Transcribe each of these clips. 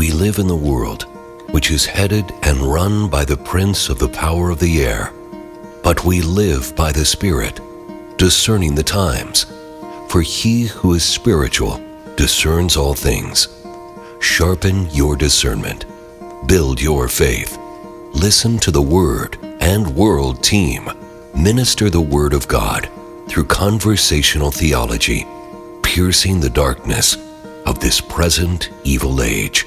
We live in the world which is headed and run by the prince of the power of the air. But we live by the Spirit, discerning the times. For he who is spiritual discerns all things. Sharpen your discernment. Build your faith. Listen to the Word and World Team. Minister the Word of God through conversational theology, piercing the darkness of this present evil age.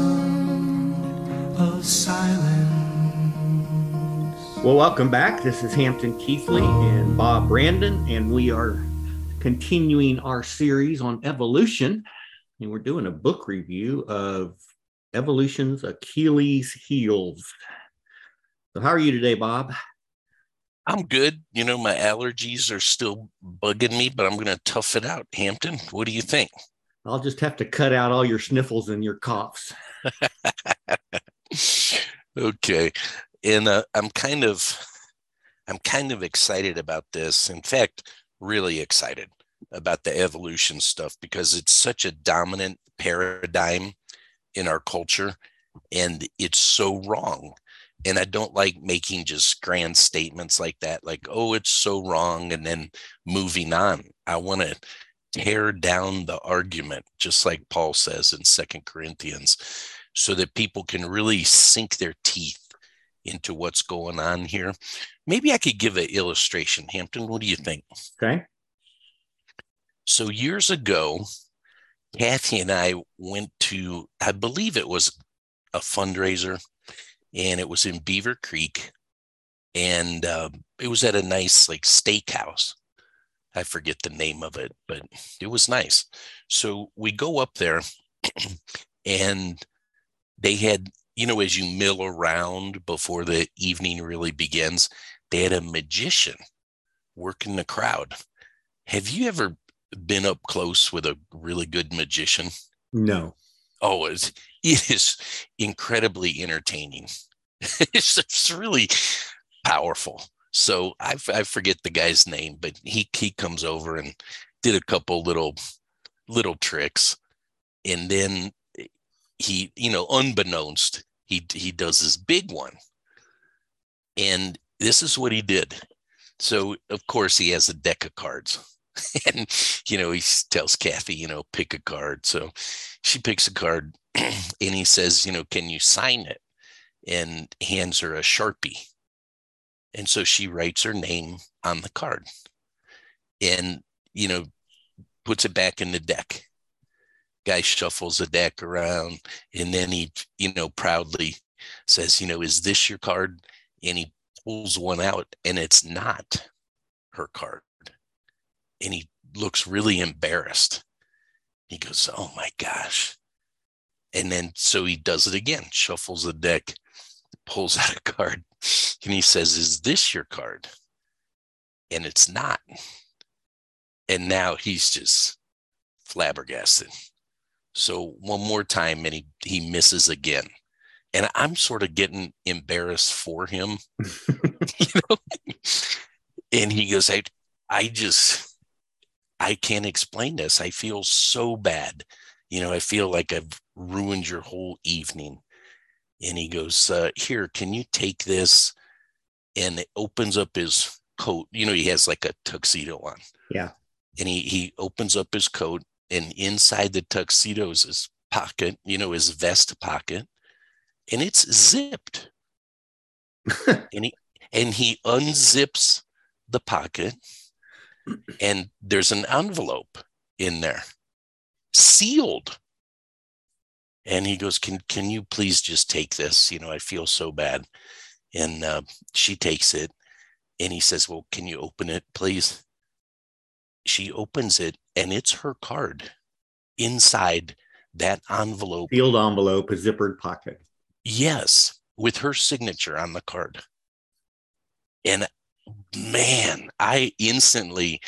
of silence. Well, welcome back. This is Hampton Keathley and Bob Brandon, and we are continuing our series on evolution. And we're doing a book review of Evolution's Achilles Heels. So, how are you today, Bob? I'm good. You know, my allergies are still bugging me, but I'm going to tough it out. Hampton, what do you think? I'll just have to cut out all your sniffles and your coughs. okay. And uh, I'm kind of I'm kind of excited about this. In fact, really excited about the evolution stuff because it's such a dominant paradigm in our culture and it's so wrong. And I don't like making just grand statements like that, like, oh, it's so wrong, and then moving on. I want to tear down the argument, just like Paul says in Second Corinthians so that people can really sink their teeth into what's going on here. Maybe I could give an illustration. Hampton, what do you think? Okay. So years ago, Kathy and I went to, I believe it was a fundraiser, and it was in Beaver Creek, and uh, it was at a nice like steakhouse. I forget the name of it, but it was nice. So we go up there, and they had, you know, as you mill around before the evening really begins, they had a magician working the crowd. Have you ever been up close with a really good magician? No. Oh, it's, it is incredibly entertaining. it's, it's really powerful. So I, I forget the guy's name, but he he comes over and did a couple little little tricks, and then he, you know, unbeknownst, he he does this big one. And this is what he did. So of course he has a deck of cards. and you know, he tells Kathy, you know, pick a card. So she picks a card and he says, you know, can you sign it? And hands her a Sharpie. And so she writes her name on the card and, you know, puts it back in the deck guy shuffles the deck around and then he you know proudly says you know is this your card? And he pulls one out and it's not her card. And he looks really embarrassed. He goes oh my gosh. And then so he does it again shuffles the deck pulls out a card and he says is this your card? And it's not. And now he's just flabbergasted so one more time, and he he misses again, and I'm sort of getting embarrassed for him, you know. And he goes, "I, I just, I can't explain this. I feel so bad, you know. I feel like I've ruined your whole evening." And he goes, uh, "Here, can you take this?" And it opens up his coat. You know, he has like a tuxedo on. Yeah. And he he opens up his coat and inside the tuxedo's his pocket, you know, his vest pocket, and it's zipped. and he and he unzips the pocket, and there's an envelope in there, sealed. And he goes, "Can can you please just take this? You know, I feel so bad." And uh, she takes it, and he says, "Well, can you open it, please?" She opens it, and it's her card inside that envelope, sealed envelope, a zippered pocket. yes, with her signature on the card. And man, I instantly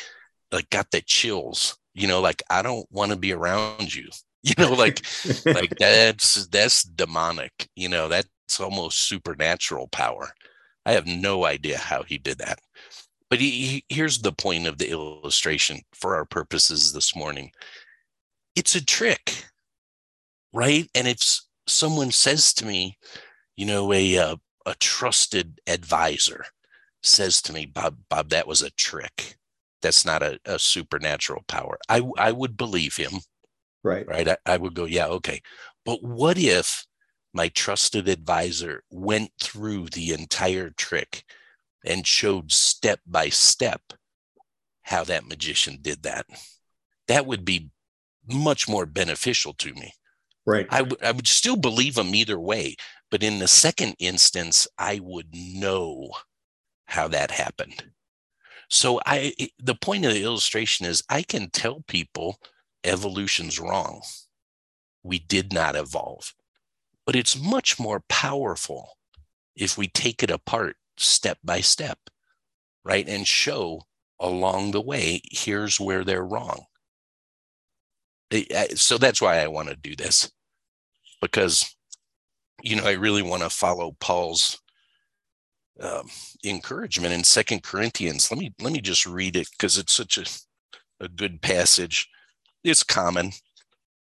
like got the chills. You know, like I don't want to be around you. You know, like like that's that's demonic. You know, that's almost supernatural power. I have no idea how he did that. But he, he, here's the point of the illustration for our purposes this morning. It's a trick, right? And if someone says to me, you know, a uh, a trusted advisor says to me, Bob, Bob, that was a trick. That's not a, a supernatural power. I I would believe him, Right. right? I, I would go, yeah, okay. But what if my trusted advisor went through the entire trick and showed step by step how that magician did that? That would be much more beneficial to me. Right. I would I would still believe them either way, but in the second instance, I would know how that happened. So I the point of the illustration is I can tell people evolution's wrong. We did not evolve. But it's much more powerful if we take it apart step by step, right? And show along the way, here's where they're wrong. So that's why I want to do this because, you know, I really want to follow Paul's um, encouragement in Second Corinthians. Let me let me just read it because it's such a, a good passage. It's common,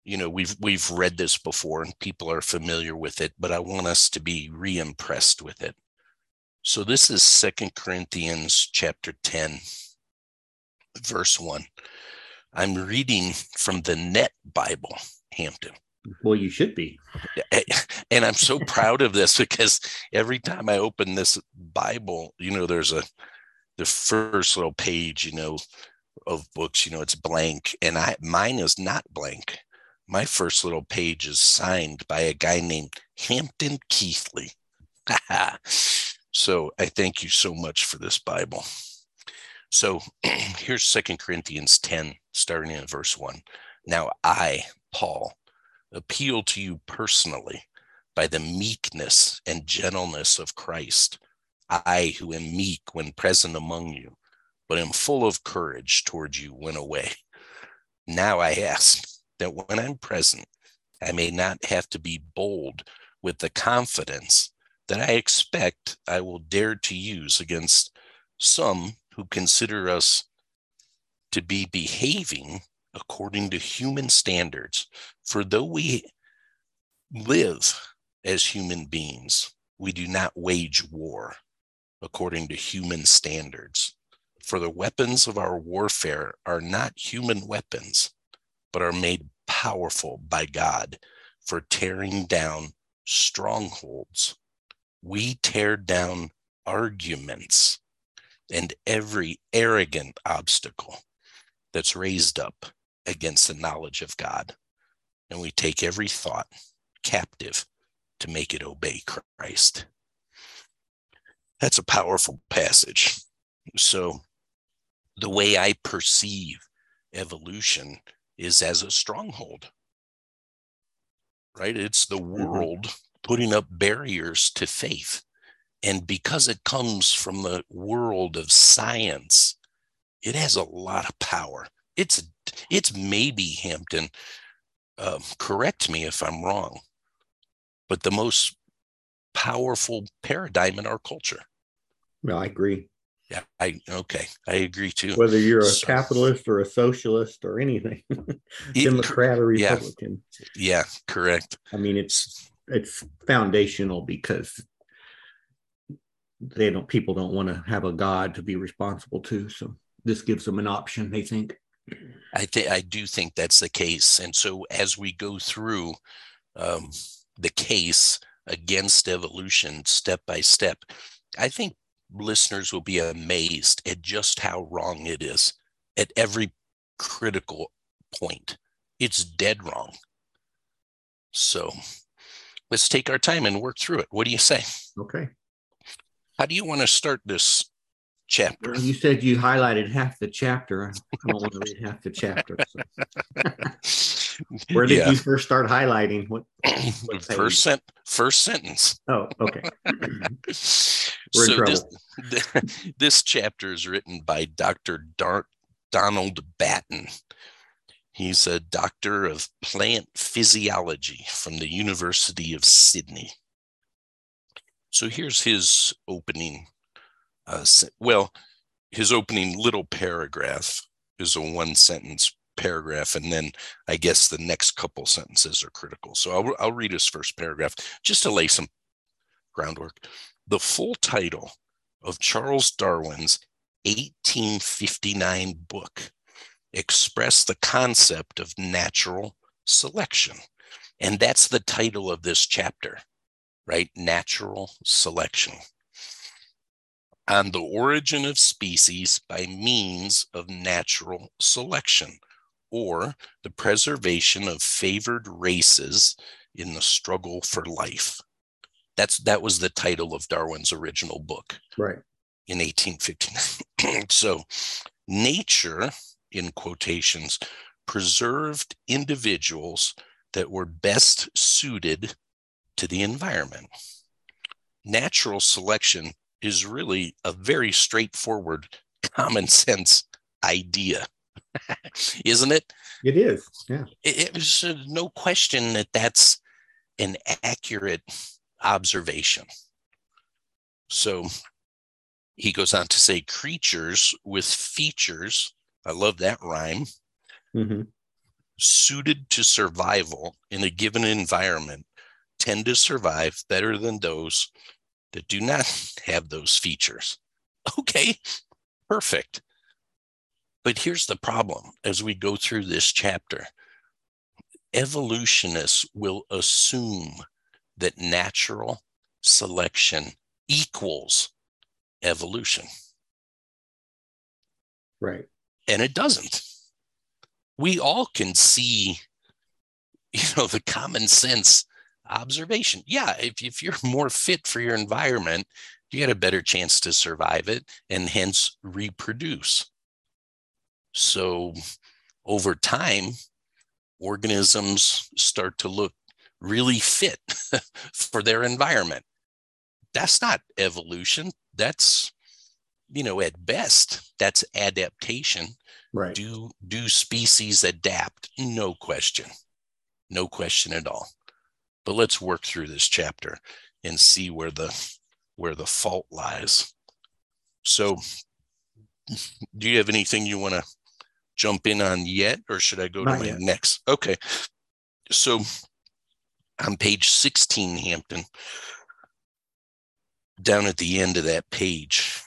you know. We've we've read this before and people are familiar with it, but I want us to be re-impressed with it. So this is Second Corinthians chapter ten, verse one. I'm reading from the Net Bible, Hampton. Well, you should be. And I'm so proud of this because every time I open this Bible, you know, there's a the first little page, you know, of books, you know, it's blank. And I mine is not blank. My first little page is signed by a guy named Hampton Keathley. so I thank you so much for this Bible. So here's Second Corinthians 10, starting in verse 1. Now I, Paul, appeal to you personally by the meekness and gentleness of Christ. I, who am meek when present among you, but am full of courage toward you when away. Now I ask that when I'm present, I may not have to be bold with the confidence that I expect I will dare to use against some who consider us to be behaving according to human standards. For though we live as human beings, we do not wage war according to human standards. For the weapons of our warfare are not human weapons, but are made powerful by God for tearing down strongholds. We tear down arguments and every arrogant obstacle that's raised up against the knowledge of God. And we take every thought captive to make it obey Christ. That's a powerful passage. So, the way I perceive evolution is as a stronghold, right? It's the mm-hmm. world putting up barriers to faith. And because it comes from the world of science, it has a lot of power. It's it's maybe Hampton. Um, correct me if I'm wrong, but the most powerful paradigm in our culture. No, I agree. Yeah, I okay, I agree too. Whether you're a So- capitalist or a socialist or anything, It- Democrat or yeah. Republican. yeah, correct. I mean, it's it's foundational because they don't people don't want to have a god to be responsible to. So this gives them an option. They think. I think I do think that's the case. And so as we go through um, the case against evolution step by step, I think listeners will be amazed at just how wrong it is at every critical point. It's dead wrong. So let's take our time and work through it. What do you say? Okay. How do you want to start this chapter? You said you highlighted half the chapter. I don't want to read half the chapter. so. Where did Yeah. you first start highlighting? What? what first sent first sentence. Oh, okay. We're in so this, this chapter is written by Dr. Dar- Donald Batten. He's a doctor of plant physiology from the University of Sydney. So here's his opening. Uh, well, his opening little paragraph is a one sentence paragraph, and then I guess the next couple sentences are critical. So I'll, I'll read his first paragraph just to lay some groundwork. The full title of Charles Darwin's 1859 book expressed the concept of natural selection. And that's the title of this chapter, right? Natural selection. On the origin of species by means of natural selection, or the preservation of favored races in the struggle for life. That's that was the title of Darwin's original book Right. in 1859. so, nature, in quotations, preserved individuals that were best suited to the environment. Natural selection is really a very straightforward, common sense idea, isn't it? It is. Yeah. it, was uh, no question that that's an accurate observation. So he goes on to say creatures with features, I love that rhyme, hmm suited to survival in a given environment tend to survive better than those that do not have those features. Okay, perfect. But here's the problem as we go through this chapter evolutionists will assume that natural selection equals evolution, Right. And it doesn't. We all can see, you know, the common sense observation. Yeah, if, if you're more fit for your environment, you got a better chance to survive it and hence reproduce. So over time, organisms start to look really fit for their environment. That's not evolution. That's, you know, at best, that's adaptation. Right. Do do species adapt? No question. No question at all. But let's work through this chapter and see where the where the fault lies. So do you have anything you want to jump in on yet or should I go Not to my yet. next? Okay. So on page 16 Hampton down at the end of that page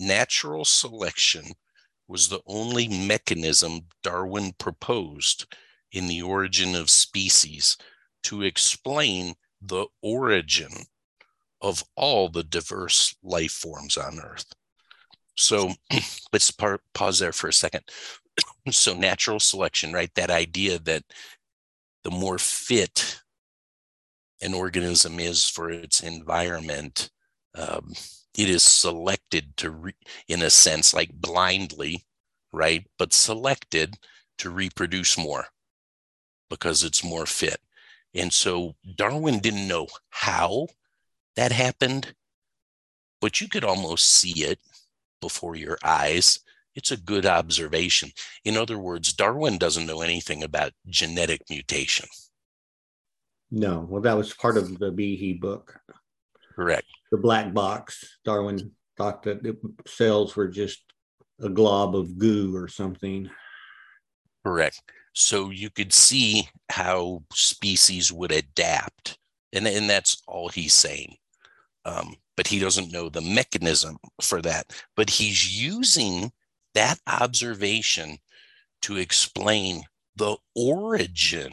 natural selection was the only mechanism Darwin proposed in the origin of species to explain the origin of all the diverse life forms on Earth. So let's pause there for a second. so, natural selection, right? That idea that the more fit an organism is for its environment, um, it is selected to, re- in a sense, like blindly, right? But selected to reproduce more because it's more fit. And so Darwin didn't know how that happened, but you could almost see it before your eyes. It's a good observation. In other words, Darwin doesn't know anything about genetic mutation. No. Well, that was part of the Behe book. Correct. The black box. Darwin thought that the cells were just a glob of goo or something. Correct. So you could see how species would adapt. And, and that's all he's saying. Um, but he doesn't know the mechanism for that. But he's using that observation to explain the origin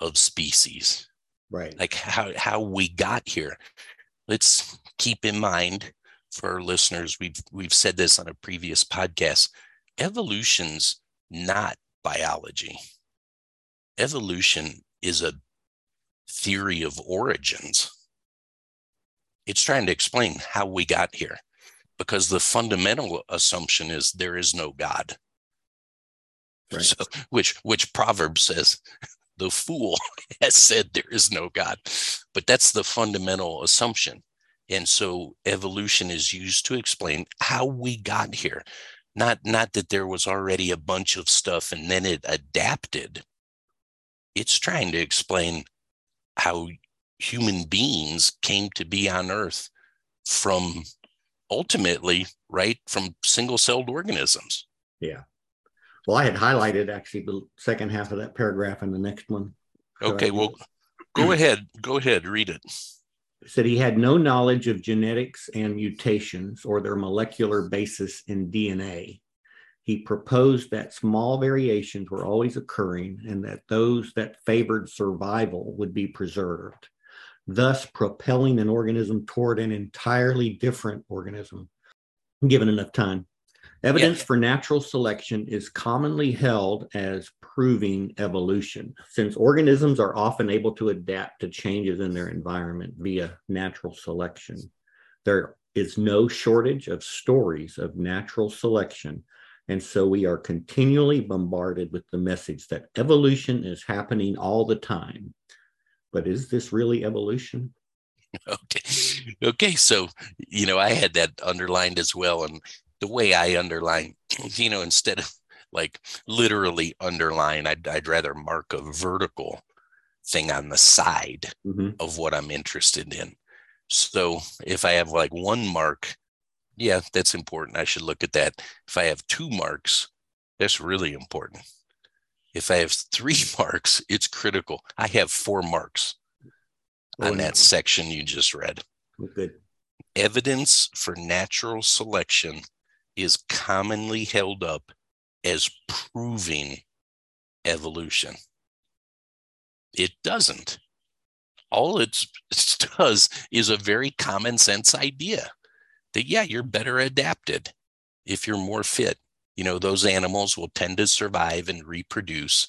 of species, Right. like how, how we got here. Let's keep in mind for our listeners, we've we've said this on a previous podcast. Evolution's not biology. Evolution is a theory of origins. It's trying to explain how we got here because the fundamental assumption is there is no God. Right. So, which which proverb says the fool has said there is no God. But that's the fundamental assumption. And so evolution is used to explain how we got here. Not, not that there was already a bunch of stuff and then it adapted. It's trying to explain how human beings came to be on Earth from ultimately, right, from single celled organisms. Yeah. Well, I had highlighted actually the second half of that paragraph in the next one. Okay, well, go hmm. ahead. Go ahead. Read it. Said he had no knowledge of genetics and mutations or their molecular basis in DNA. He proposed that small variations were always occurring and that those that favored survival would be preserved, thus propelling an organism toward an entirely different organism, given enough time. Evidence for natural selection is commonly held as proving evolution, since organisms are often able to adapt to changes in their environment via natural selection. There is no shortage of stories of natural selection, and so we are continually bombarded with the message that evolution is happening all the time. But is this really evolution? Okay. Okay. So, you know, I had that underlined as well. And the way I underline, you know, instead of like literally underline, I'd, I'd rather mark a vertical thing on the side mm-hmm. of what I'm interested in. So if I have like one mark, yeah, that's important. I should look at that. If I have two marks, that's really important. If I have three marks, it's critical. I have four marks oh, on that section you just read. Good. Evidence for natural selection is commonly held up as proving evolution. It doesn't. All it does is a very common sense idea that, yeah, you're better adapted if you're more fit. You know, those animals will tend to survive and reproduce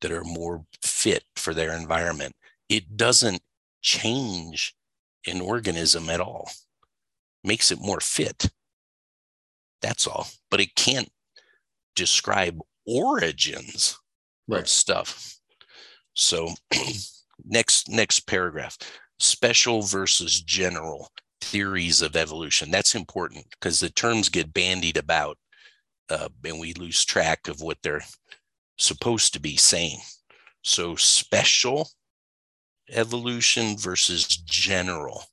that are more fit for their environment. It doesn't change an organism at all, makes it more fit. That's all. But it can't describe origins right. of stuff. So next next paragraph. Special versus general theories of evolution. That's important because the terms get bandied about uh, and we lose track of what they're supposed to be saying. So special evolution versus general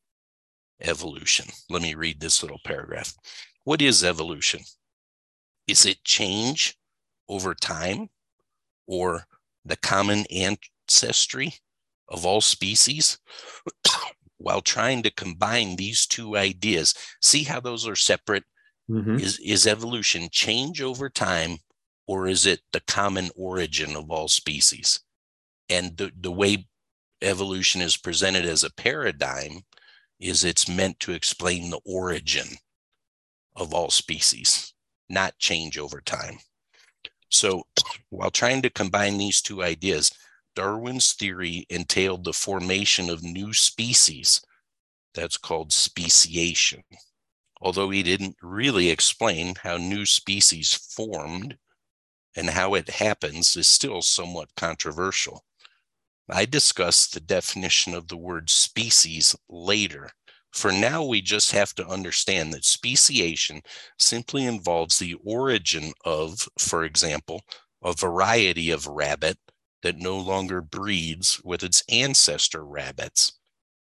evolution. Let me read this little paragraph. What is evolution? Is it change over time or the common ancestry of all species? While trying to combine these two ideas, see how those are separate? Mm-hmm. Is, is evolution change over time or is it the common origin of all species? And the, the way evolution is presented as a paradigm is it's meant to explain the origin of all species, not change over time. So, while trying to combine these two ideas, Darwin's theory entailed the formation of new species. That's called speciation. Although he didn't really explain how new species formed and how it happens, is still somewhat controversial. I discussed the definition of the word species later for now, we just have to understand that speciation simply involves the origin of, for example, a variety of rabbit that no longer breeds with its ancestor rabbits.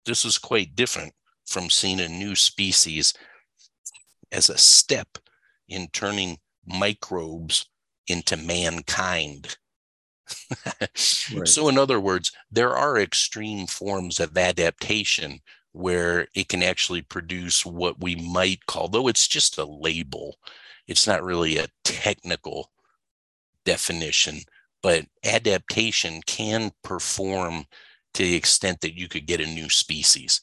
This is quite different from seeing a new species as a step in turning microbes into mankind. right. So, in other words, there are extreme forms of adaptation where it can actually produce what we might call, though it's just a label, it's not really a technical definition, but adaptation can perform to the extent that you could get a new species,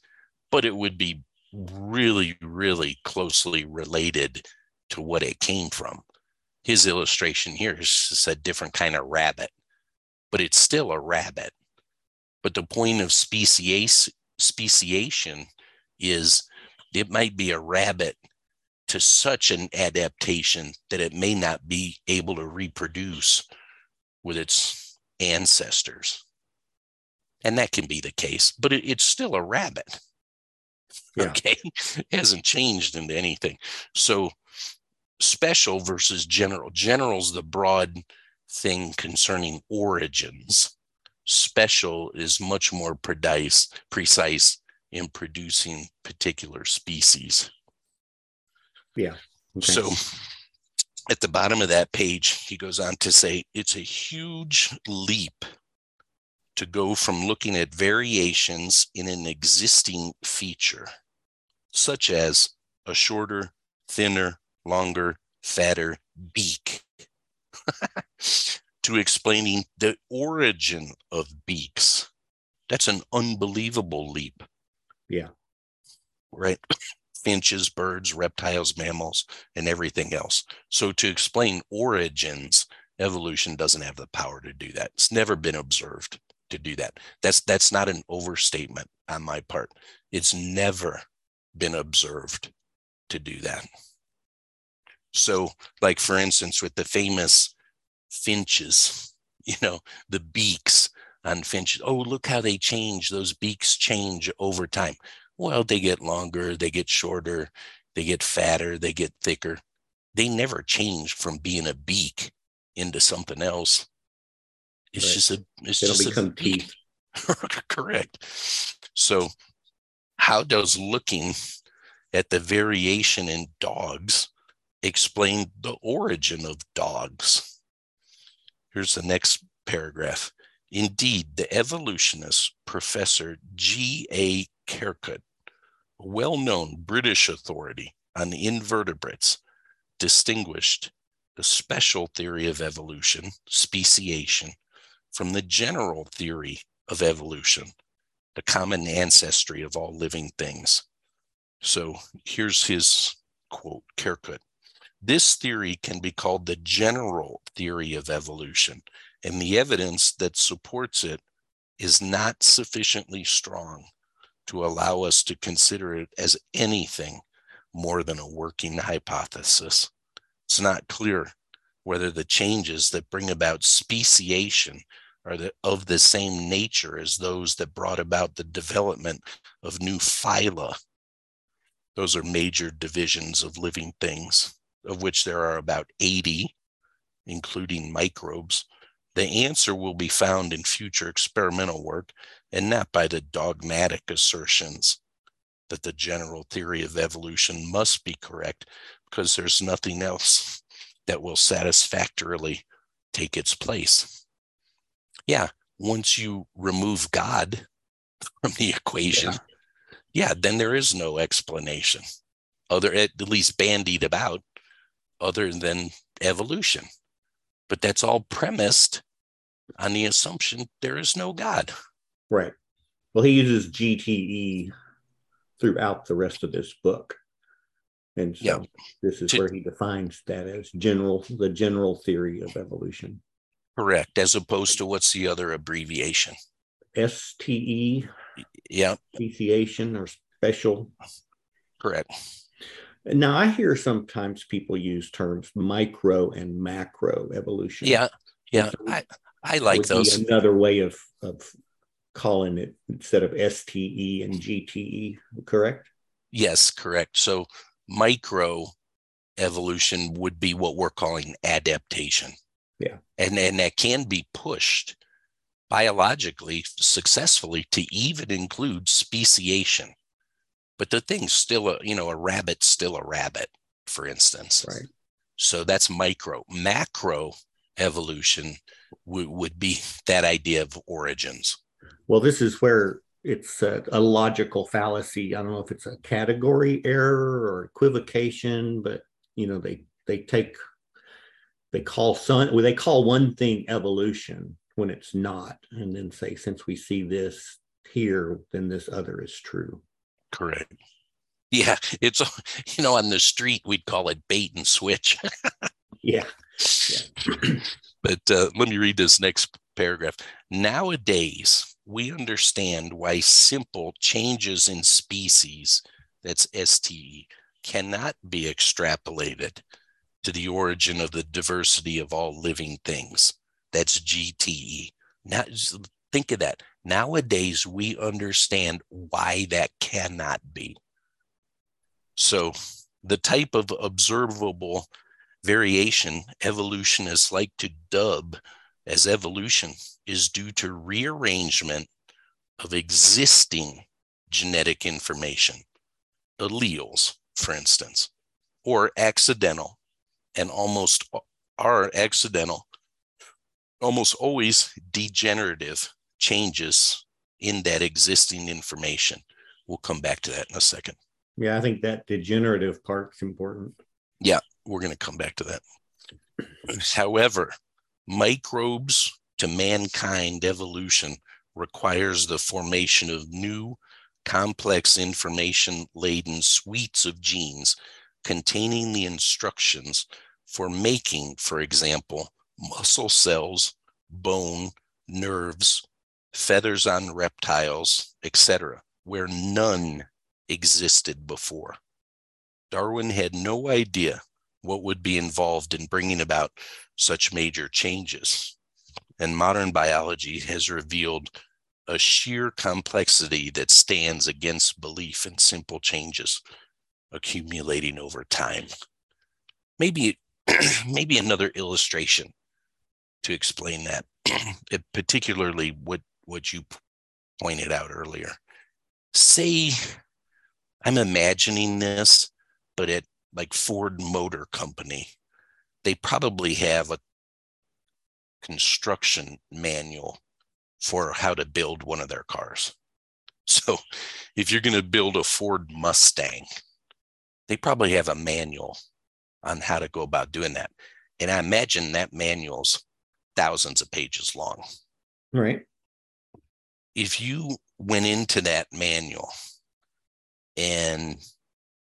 but it would be really, really closely related to what it came from. His illustration here is a different kind of rabbit, but it's still a rabbit. But the point of species speciation is it might be a rabbit to such an adaptation that it may not be able to reproduce with its ancestors. And that can be the case, but it, it's still a rabbit. Yeah. Okay. It hasn't changed into anything. So special versus general. General's the broad thing concerning origins. Special is much more precise, precise in producing particular species. Yeah. Okay. So at the bottom of that page, he goes on to say it's a huge leap to go from looking at variations in an existing feature, such as a shorter, thinner, longer, fatter beak, to explaining the origin of beaks. That's an unbelievable leap. Yeah. Right finches, birds, reptiles, mammals, and everything else. So to explain origins, evolution doesn't have the power to do that. It's never been observed to do that. That's that's not an overstatement on my part. It's never been observed to do that. So, like for instance, with the famous finches, you know, the beaks on finches. Oh, look how they change. Those beaks change over time. Well, they get longer, they get shorter, they get fatter, they get thicker. They never change from being a beak into something else. It's right. just a it's It'll just become a teeth. Correct. So how does looking at the variation in dogs explain the origin of dogs? Here's the next paragraph. Indeed, the evolutionist Professor G.A. Kerkut, a well known British authority on invertebrates, distinguished the special theory of evolution, speciation, from the general theory of evolution, the common ancestry of all living things. So here's his quote, Kerkut. This theory can be called the general theory of evolution, and the evidence that supports it is not sufficiently strong to allow us to consider it as anything more than a working hypothesis. It's not clear whether the changes that bring about speciation are the, of the same nature as those that brought about the development of new phyla. Those are major divisions of living things, of which there are about 80, including microbes. The answer will be found in future experimental work and not by the dogmatic assertions that the general theory of evolution must be correct because there's nothing else that will satisfactorily take its place. Yeah, once you remove God from the equation, yeah, yeah then there is no explanation other at least bandied about other than evolution. But that's all premised on the assumption there is no God. Right. Well, he uses GTE throughout the rest of this book. And so yep. this is to, where he defines that as general, the general theory of evolution. Correct. As opposed to what's the other abbreviation? STE. Yeah. Speciation or special. Correct. Now I hear sometimes people use terms micro and macro evolution. Yeah. Yeah. So I, I like those. Another way of, of calling it instead of STE and GTE, correct? Yes, correct. So micro evolution would be what we're calling adaptation. Yeah. And and that can be pushed biologically successfully to even include speciation. But the thing's still a, you know, a rabbit's still a rabbit, for instance. Right. So that's micro. Macro evolution w- would be that idea of origins well, this is where it's a, a, logical fallacy. I don't know if it's a category error or equivocation, but you know, they they take they call some well, they call one thing evolution when it's not, and then say since we see this here, then this other is true. Correct. Yeah, it's you know on the street we'd call it bait and switch. yeah. yeah. but uh, let me read this next paragraph. Nowadays, we understand why simple changes in species, that's STE, cannot be extrapolated to the origin of the diversity of all living things. That's GTE. Now, think of that. Nowadays, we understand why that cannot be. So, the type of observable variation evolutionists like to dub as evolution is due to rearrangement of existing genetic information, alleles, for instance, or accidental and almost are accidental, almost always degenerative changes in that existing information. We'll come back to that in a second. Yeah, I think that degenerative part's important. Yeah, we're going to come back to that. However, microbes to mankind evolution requires the formation of new complex information laden suites of genes containing the instructions for making, for example, muscle cells, bone, nerves, feathers on reptiles, etc., where none existed before. Darwin had no idea what would be involved in bringing about such major changes. And modern biology has revealed a sheer complexity that stands against belief in simple changes accumulating over time. Maybe, maybe another illustration to explain that, particularly what, what you pointed out earlier. Say, I'm imagining this, but at like Ford Motor Company, they probably have a construction manual for how to build one of their cars. So if you're going to build a Ford Mustang, they probably have a manual on how to go about doing that. And I imagine that manual's thousands of pages long. Right. If you went into that manual and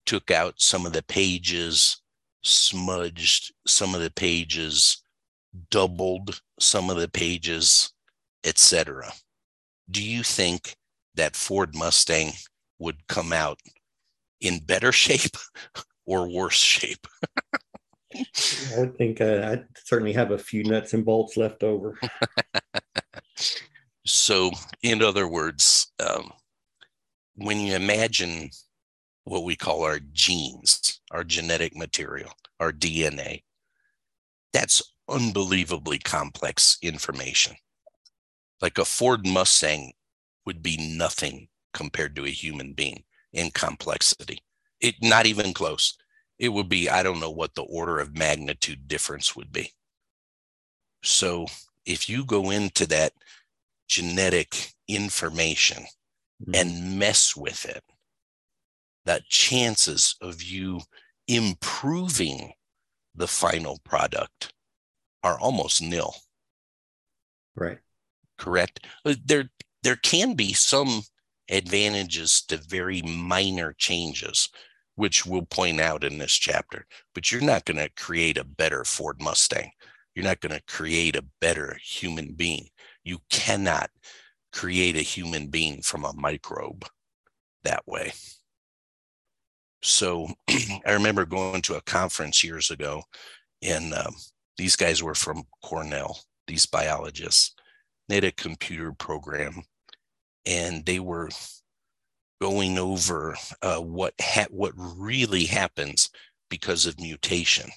took out some of the pages, smudged some of the pages, doubled some of the pages, etc. Do you think that Ford Mustang would come out in better shape or worse shape? I think uh, I certainly have a few nuts and bolts left over. so, in other words, um, when you imagine what we call our genes, our genetic material, our DNA, that's unbelievably complex information. Like a Ford Mustang would be nothing compared to a human being in complexity. It not even close. It would be, I don't know what the order of magnitude difference would be. So if you go into that genetic information mm-hmm. and mess with it, that chances of you improving the final product are almost nil. Right. Correct. Uh, there, there can be some advantages to very minor changes, which we'll point out in this chapter, but you're not going to create a better Ford Mustang. You're not going to create a better human being. You cannot create a human being from a microbe that way. So I remember going to a conference years ago, and um, these guys were from Cornell, these biologists. They had a computer program, and they were going over uh, what ha- what really happens because of mutation.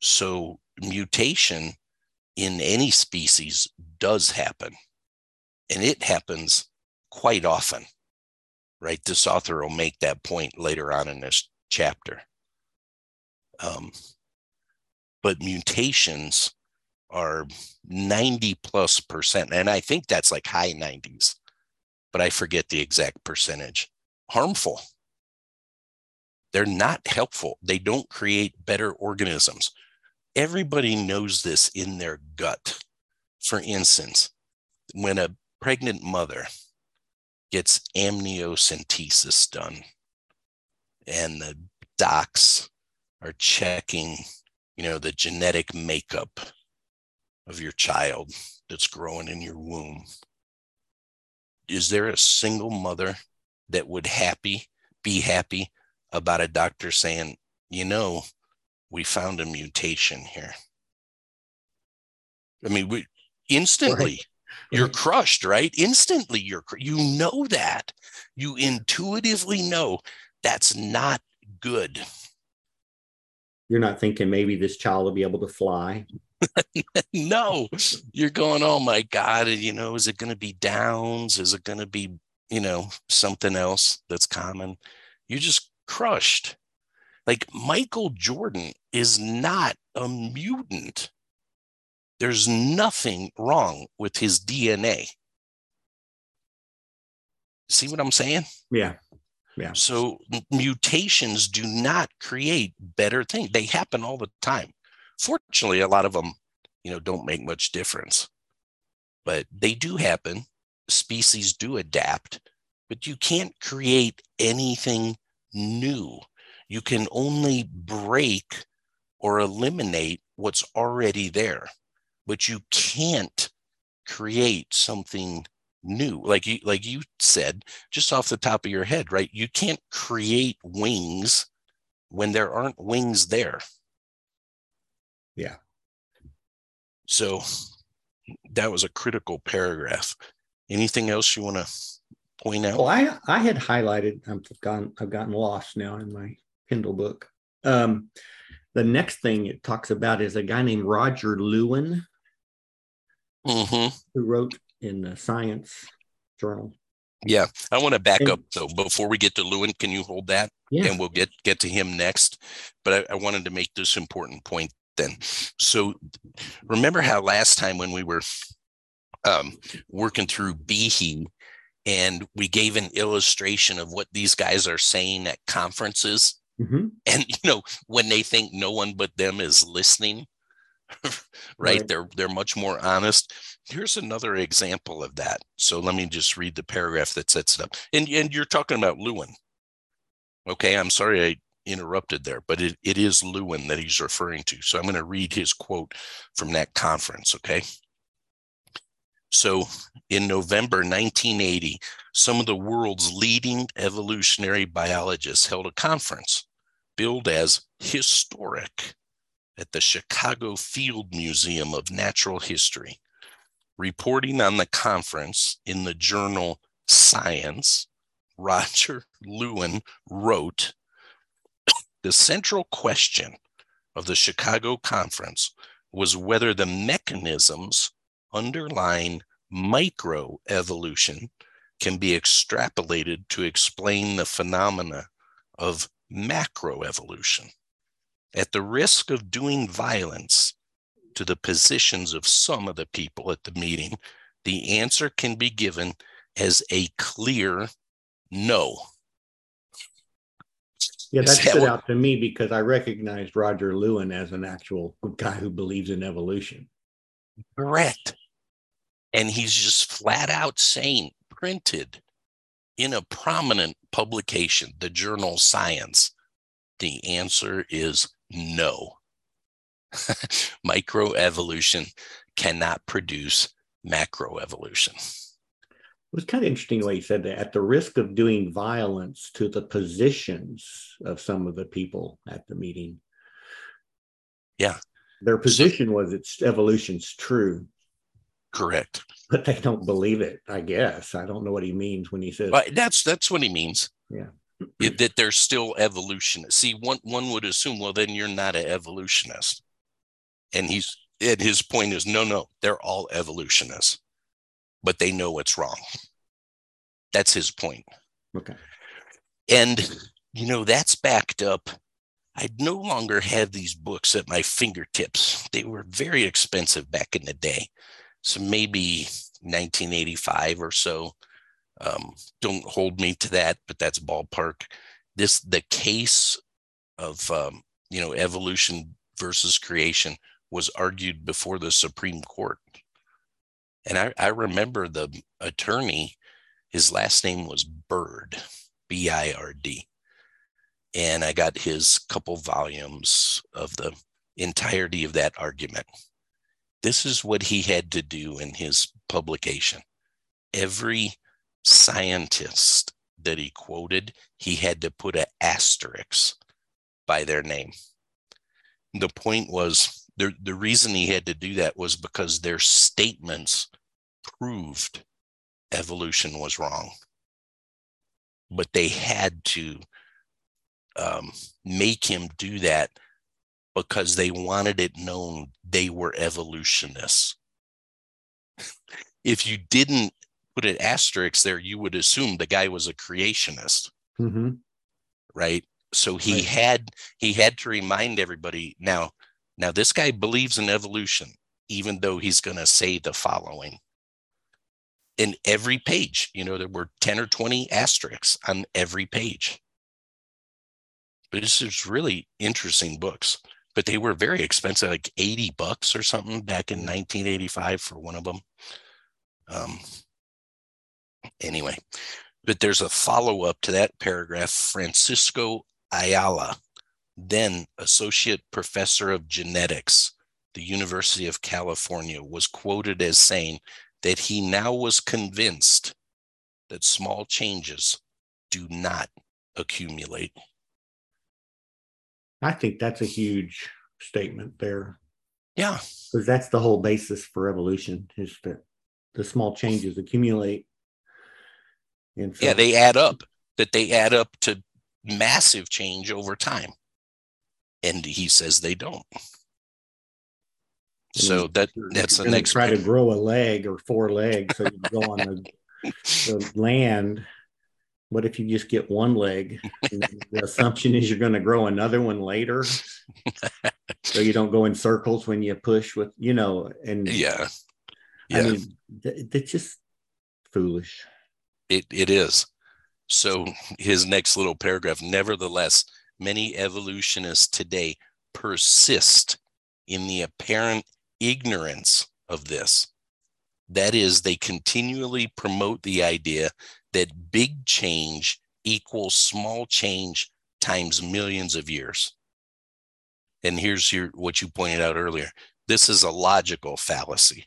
So mutation in any species does happen, and it happens quite often right? This author will make that point later on in this chapter. Um, but mutations are 90 plus percent, and I think that's like high 90s, but I forget the exact percentage. Harmful. They're not helpful. They don't create better organisms. Everybody knows this in their gut. For instance, when a pregnant mother gets amniocentesis done and the docs are checking you know the genetic makeup of your child that's growing in your womb is there a single mother that would happy be happy about a doctor saying, you know, we found a mutation here. I mean, we instantly right. you're right. crushed, right? Instantly, you're you know that you intuitively know that's not good. You're not thinking maybe this child will be able to fly. no, you're going, oh my God, you know, is it going to be Downs? Is it going to be, you know, something else that's common? You're just crushed. Like Michael Jordan is not a mutant. There's nothing wrong with his DNA. See what I'm saying? Yeah. Yeah. So mutations do not create better things. They happen all the time. Fortunately, a lot of them, you know, don't make much difference. But they do happen. Species do adapt, but you can't create anything new. You can only break or eliminate what's already there, but you can't create something new. Like you like you said just off the top of your head right? You can't create wings when there aren't wings there. Yeah. So that was a critical paragraph. Anything else you want to point out? Well i i had highlighted i've gone i've gotten lost now in my kindle book um the next thing it talks about is a guy named roger lewin mm-hmm. who wrote in the science journal. Yeah, I want to back and, up though before we get to Lewin. Can you hold that? Yeah. And we'll get get to him next. But I, I wanted to make this important point then. So remember how last time when we were um, working through Behe and we gave an illustration of what these guys are saying at conferences. Mm-hmm. And you know, when they think no one but them is listening, right? right? They're they're much more honest. Here's another example of that. So let me just read the paragraph that sets it up. And and you're talking about Lewin. Okay, I'm sorry I interrupted there, but it, it is Lewin that he's referring to. So I'm going to read his quote from that conference. Okay. So in November 1980, some of the world's leading evolutionary biologists held a conference billed as historic at the Chicago Field Museum of Natural History. Reporting on the conference in the journal Science, Roger Lewin wrote The central question of the Chicago conference was whether the mechanisms underlying microevolution can be extrapolated to explain the phenomena of macroevolution at the risk of doing violence to the positions of some of the people at the meeting, the answer can be given as a clear no. Yeah, that stood out to me because I recognized Roger Lewin as an actual guy who believes in evolution. Correct. And he's just flat out saying, printed in a prominent publication, the journal Science, the answer is no. Microevolution cannot produce macroevolution. It was kind of interesting the way he said that at the risk of doing violence to the positions of some of the people at the meeting. Yeah. Their position so, was it's evolution's true. Correct. But they don't believe it, I guess. I don't know what he means when he says but that's that's what he means. Yeah it, that they're still evolutionists. See, one one would assume, well, then you're not an evolutionist. And he's and his point is, no, no, they're all evolutionists, but they know what's wrong. That's his point. Okay. And you know, that's backed up. I no longer have these books at my fingertips. They were very expensive back in the day. So maybe 1985 or so. Um, don't hold me to that, but that's ballpark. This the case of um, you know evolution versus creation was argued before the Supreme Court, and I, I remember the attorney. His last name was Bird, B I R D, and I got his couple volumes of the entirety of that argument. This is what he had to do in his publication. Every scientist that he quoted, he had to put an asterisk by their name. The point was the, the reason he had to do that was because their statements proved evolution was wrong. But they had to um, make him do that because they wanted it known they were evolutionists. if you didn't put an asterisk there, you would assume the guy was a creationist, Mm-hmm. right? So he Right. had he had to remind everybody now. Now this guy believes in evolution, even though he's going to say the following. In every page, you know, there were ten or twenty asterisks on every page. But this is really interesting books, but they were very expensive, like eighty bucks or something back in 1985 for one of them. Um, anyway, but there's a follow up to that paragraph. Francisco Ayala, then associate professor of genetics, the University of California, was quoted as saying that he now was convinced that small changes do not accumulate. I think that's a huge statement there Yeah, because that's the whole basis for evolution is that the small changes accumulate. And so, yeah, they add up, that they add up to massive change over time. And he says they don't. So that that's the next try to grow a leg or four legs so you go on the, the land. What if you just get one leg? The assumption is you're going to grow another one later, so you don't go in circles when you push with you know. And yeah. I mean, th- that's just foolish. It, it is. So his next little paragraph, nevertheless, many evolutionists today persist in the apparent ignorance of this. That is, they continually promote the idea that big change equals small change times millions of years. And here's your what you pointed out earlier. This is a logical fallacy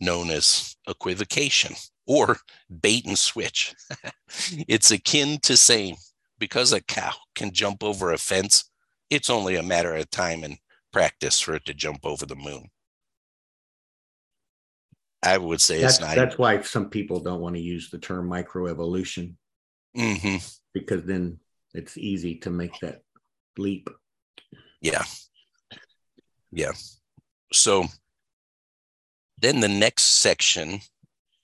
known as equivocation or bait and switch. it's akin to saying because a cow can jump over a fence, it's only a matter of time and practice for it to jump over the moon. I would say That's it's not. that's why some people don't want to use the term microevolution Mhm. because then it's easy to make that leap. Yeah. Yeah. So then the next section,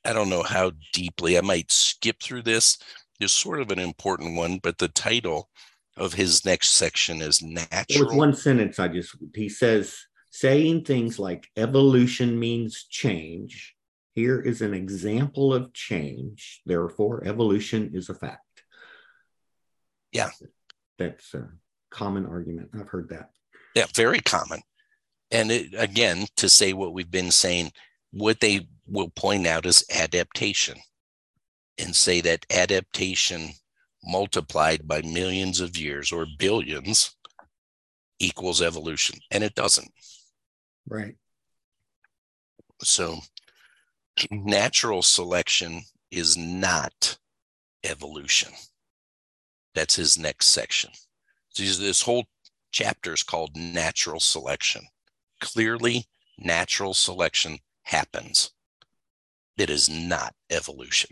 I don't know how deeply I might skip through this, is sort of an important one, but the title of his next section is natural. was one sentence I just he says saying things like evolution means change. Here is an example of change. Therefore, evolution is a fact. Yeah. That's a common argument. I've heard that. Yeah, very common. And it, again, to say what we've been saying, what they will point out is adaptation and say that adaptation multiplied by millions of years or billions equals evolution. And it doesn't. Right. So natural selection is not evolution. That's his next section. So this whole chapter is called natural selection. Clearly, natural selection happens. It is not evolution.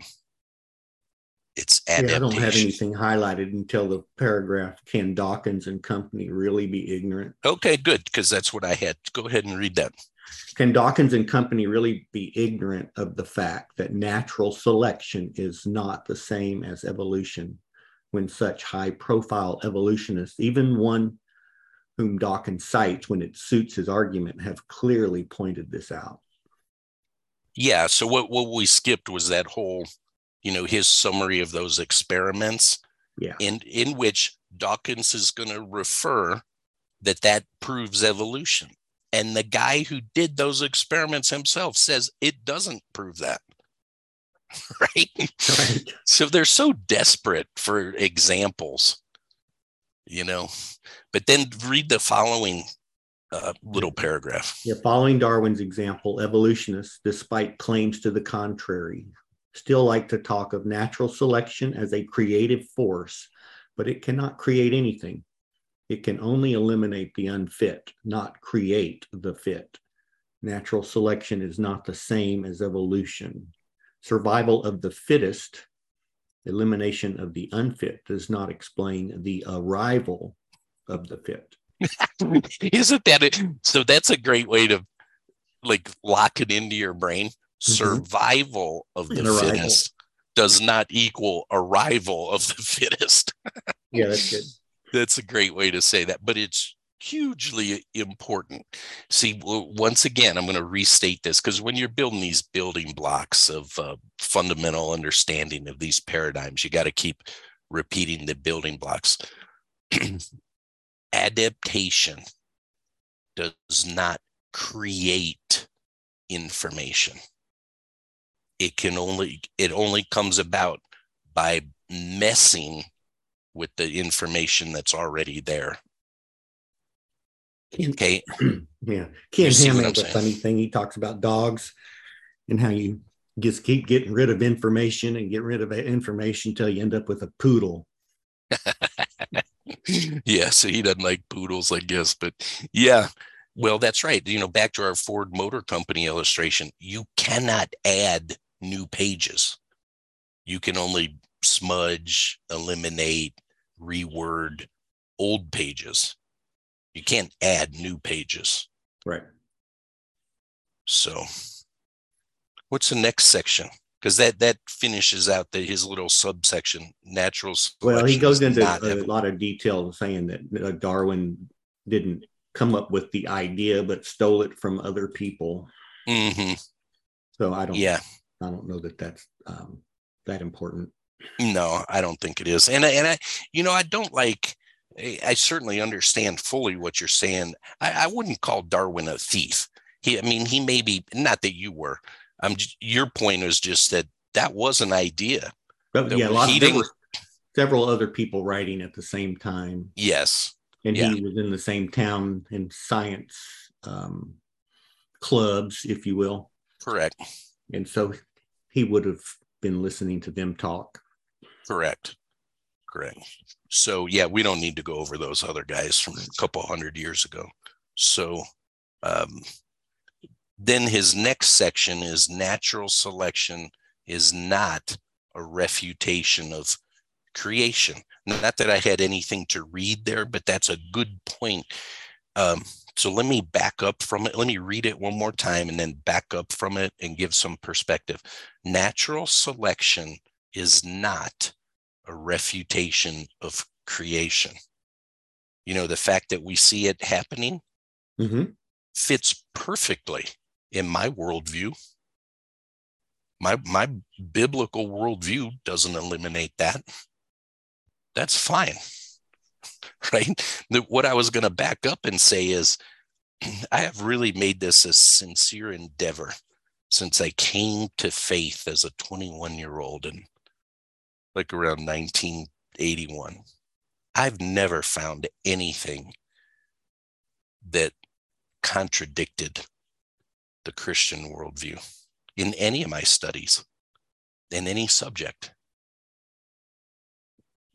It's Yeah, I don't have anything highlighted until the paragraph. Can Dawkins and company really be ignorant? Okay, good, because that's what I had. Go ahead and read that. Can Dawkins and company really be ignorant of the fact that natural selection is not the same as evolution when such high profile evolutionists, even one whom Dawkins cites when it suits his argument, have clearly pointed this out? Yeah. So what, what we skipped was that whole, you know, his summary of those experiments. Yeah. in in which Dawkins is going to refer that that proves evolution. And the guy who did those experiments himself says it doesn't prove that. right? Right. So they're so desperate for examples, you know. But then read the following uh, little paragraph. Yeah, following Darwin's example, evolutionists, despite claims to the contrary, still like to talk of natural selection as a creative force, but it cannot create anything. It can only eliminate the unfit, not create the fit. Natural selection is not the same as evolution. Survival of the fittest, elimination of the unfit, does not explain the arrival of the fit. Isn't that it? So that's a great way to like lock it into your brain. Mm-hmm. Survival of the arrival. fittest does not equal arrival of the fittest. Yeah, that's good. That's a great way to say that, but it's hugely important. See, once again, I'm going to restate this because when you're building these building blocks of uh, fundamental understanding of these paradigms, you got to keep repeating the building blocks. Adaptation does not create information. It can only it only comes about by messing with the information that's already there. Ken, Okay. yeah, Ken Ham has a funny thing. He talks about dogs and how you just keep getting rid of information and get rid of information until you end up with a poodle. yeah, so he doesn't like poodles, I guess. But yeah, well, that's right. You know, back to our Ford Motor Company illustration, you cannot add new pages. You can only smudge, eliminate, reword old pages. You can't add new pages. Right. So, what's the next section? Because that that finishes out the, his little subsection. Natural. Well, he goes into a evo- lot of detail saying that uh, Darwin didn't come up with the idea, but stole it from other people. Mhm. So I don't. Yeah. I don't know that that's um, that important. No, I don't think it is. And I, and I, you know, I don't like. I certainly understand fully what you're saying. I, I wouldn't call Darwin a thief. He, I mean, he may be not that you were. I'm. Your point is just that that was an idea. But That yeah, a lot of, there were several other people writing at the same time, Yes. and Yeah. he was in the same town in science um, clubs, if you will, Correct. and so he would have been listening to them talk. Correct. Correct. So yeah, we don't need to go over those other guys from a couple hundred years ago. So um, then his next section is natural selection is not a refutation of creation. Not that I had anything to read there, but that's a good point. Um, so let me back up from it. Let me read it one more time and then back up from it and give some perspective. Natural selection is not a refutation of creation. You know, the fact that we see it happening Mm-hmm. fits perfectly in my worldview. My my biblical worldview doesn't eliminate that. That's fine. Right? What I was going to back up and say is I have really made this a sincere endeavor since I came to faith as a 21 year old and like around 1981. I've never found anything that contradicted the Christian worldview in any of my studies, in any subject.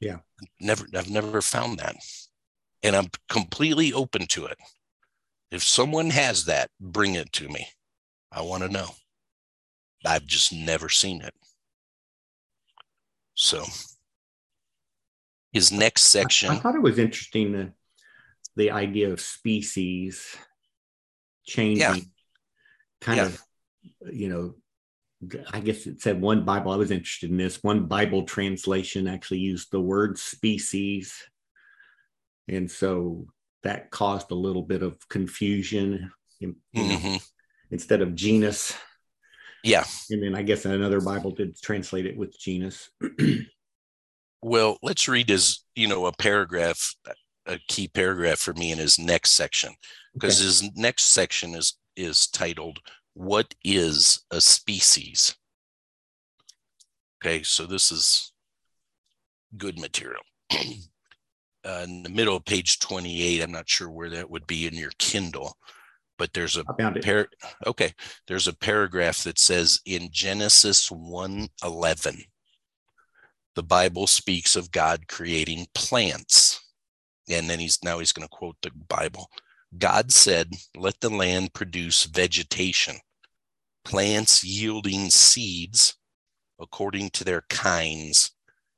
Yeah. Never, I've never found that. And I'm completely open to it. If someone has that, bring it to me. I want to know. I've just never seen it. So his next section. I, I thought it was interesting the the idea of species changing, kind Yeah. of, you know. I guess it said one Bible. I was interested in this. One Bible translation actually used the word species, and so that caused a little bit of confusion. in- you know, Mhm. Instead of genus, Yeah. and then I guess another Bible did translate it with genus. Well, let's read his, you know, a paragraph, a key paragraph for me in his next section, because Okay. his next section is is titled "What is a species?" Okay, so this is good material. uh, in the middle of page 28, I'm not sure where that would be in your Kindle, but there's a I found it. par- okay, there's a paragraph that says in Genesis 1:11 the Bible speaks of God creating plants. And then he's now he's going to quote the Bible. God said, "Let the land produce vegetation, plants yielding seeds according to their kinds,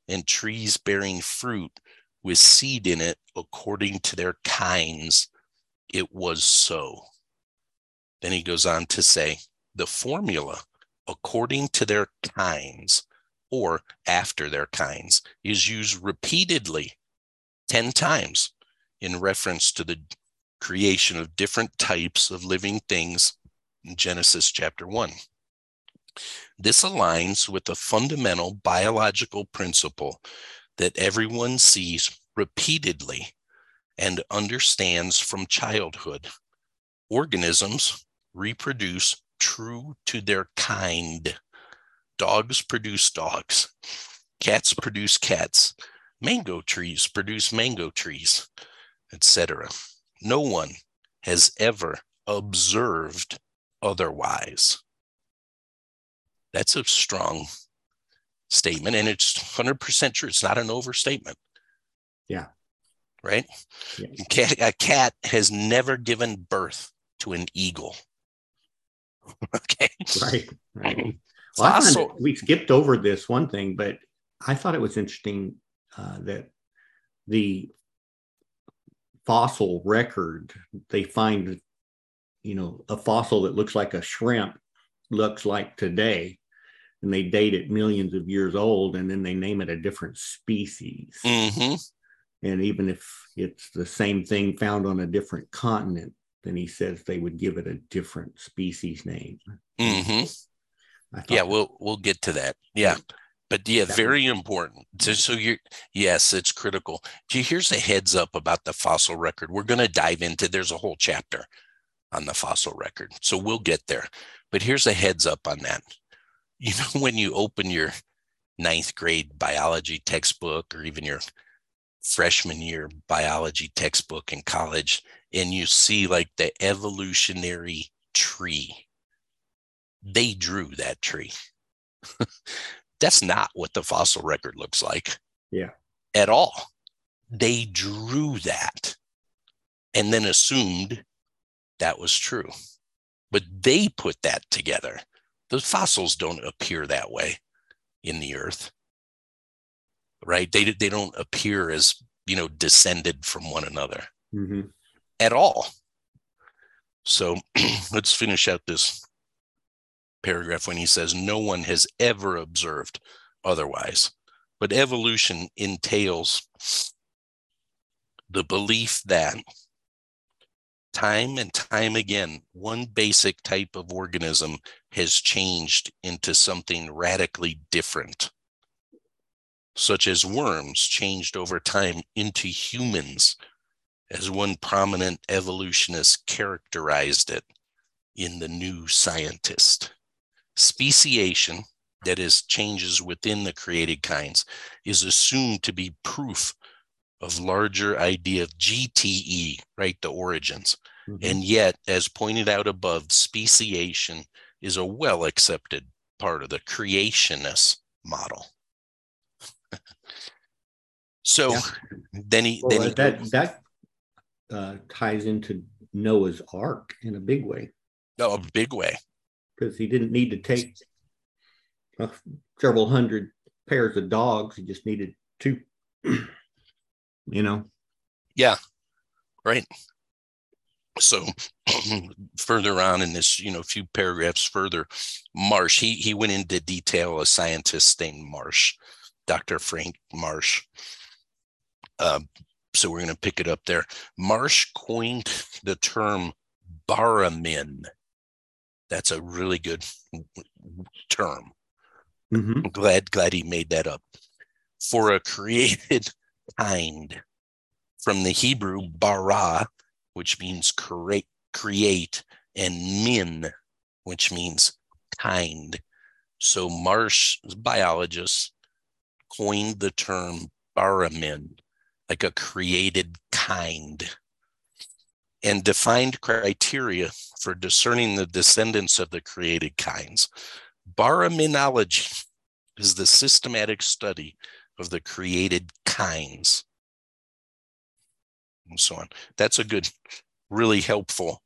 and trees bearing fruit with seed in it according to their kinds." It was so. Then he goes on to say, the formula according to their kinds or after their kinds is used repeatedly 10 times in reference to the creation of different types of living things in Genesis chapter 1. This aligns with the fundamental biological principle that everyone sees repeatedly and understands from childhood. Organisms reproduce true to their kind. Dogs produce dogs. Cats produce cats. Mango trees produce mango trees, etc. No one has ever observed otherwise. That's a strong statement, and it's 100% true. It's not an overstatement. Yeah. Right? Cat, a cat has never given birth to an eagle. okay. Right. Right. Well, I we skipped over this one thing, but I thought it was interesting uh, that the fossil record they find, you know, a fossil that looks like a shrimp looks like today, and they date it millions of years old, and then they name it a different species. hmm And even if it's the same thing found on a different continent, then he says they would give it a different species name. hmm thought Yeah, we'll we'll get to that. Yeah. But yeah, very important. So, so you're yes, it's critical. Gee, Here's a heads up about the fossil record. We're going to dive into. There's a whole chapter on the fossil record, so we'll get there. But here's a heads up on that. You know, when you open your ninth grade biology textbook or even your freshman year biology textbook in college, and you see like the evolutionary tree, they drew that tree. That's not what the fossil record looks like. Yeah. At all. They drew that and then assumed that was true. But they put that together. Those fossils don't appear that way in the earth. Right? They they don't appear as, you know, descended from one another Mhm. at all. So let's finish out this paragraph when he says, No one has ever observed otherwise. But evolution entails the belief that time and time again, one basic type of organism has changed into something radically different, such as worms changed over time into humans as one prominent evolutionist characterized it in The New Scientist. Speciation, that is, changes within the created kinds, is assumed to be proof of larger idea of GTE, right? The origins. Mhm. And yet, as pointed out above, speciation is a well accepted part of the creationist model. so Yeah. then he, Well, then he that that uh, ties into Noah's Ark in a big way oh, a big way. because he didn't need to take uh, several hundred pairs of dogs. He just needed two. you know. Yeah. Right so further on in this you know a few paragraphs further marsh he he went into detail a scientist named marsh dr frank marsh um, so we're going to pick it up there marsh coined the term baramin that's a really good term Mhm. I'm glad glad he made that up for a created kind from the Hebrew bara, which means create, create, and min, which means kind. So Marsh biologists coined the term baramin, like a created kind. and defined criteria for discerning the descendants of the created kinds. Baraminology is the systematic study of the created kinds. And so on. That's a good, really helpful,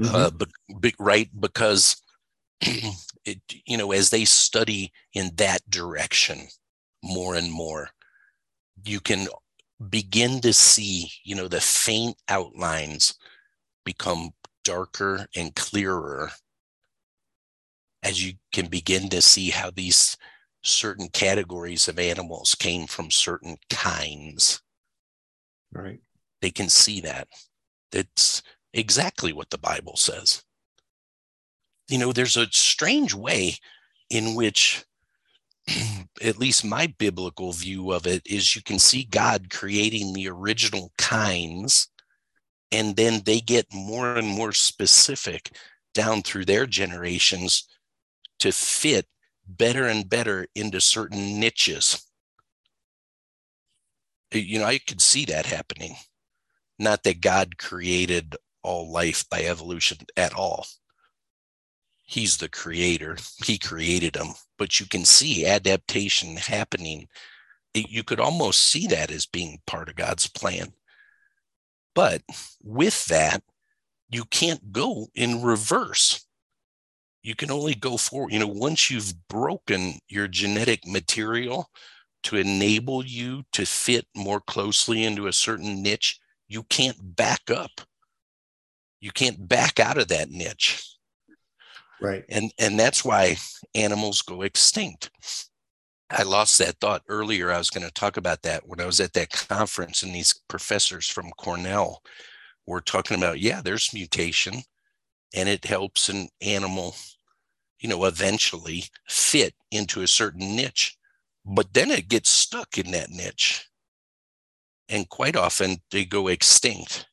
mm-hmm. uh, but, but, right? Because, it, you know, as they study in that direction more and more, you can begin to see, you know, the faint outlines become darker and clearer as you can begin to see how these certain categories of animals came from certain kinds. Right. They can see that. That's exactly what the Bible says. You know, there's a strange way in which at least my biblical view of it is you can see God creating the original kinds, and then they get more and more specific down through their generations to fit better and better into certain niches. Uh, you know, I could see that happening. Not that God created all life by evolution at all. He's the creator, He created them but you can see adaptation happening. You could almost see that as being part of God's plan. But with that, you can't go in reverse. You can only go forward. You know, once you've broken your genetic material to enable you to fit more closely into a certain niche, you can't back up. You can't back out of that niche. Right. And and that's why animals go extinct. I lost that thought earlier. I was going to talk about that when I was at that conference, and these professors from Cornell were talking about, yeah, there's mutation, and it helps an animal, you know, eventually fit into a certain niche, but then it gets stuck in that niche, and quite often they go extinct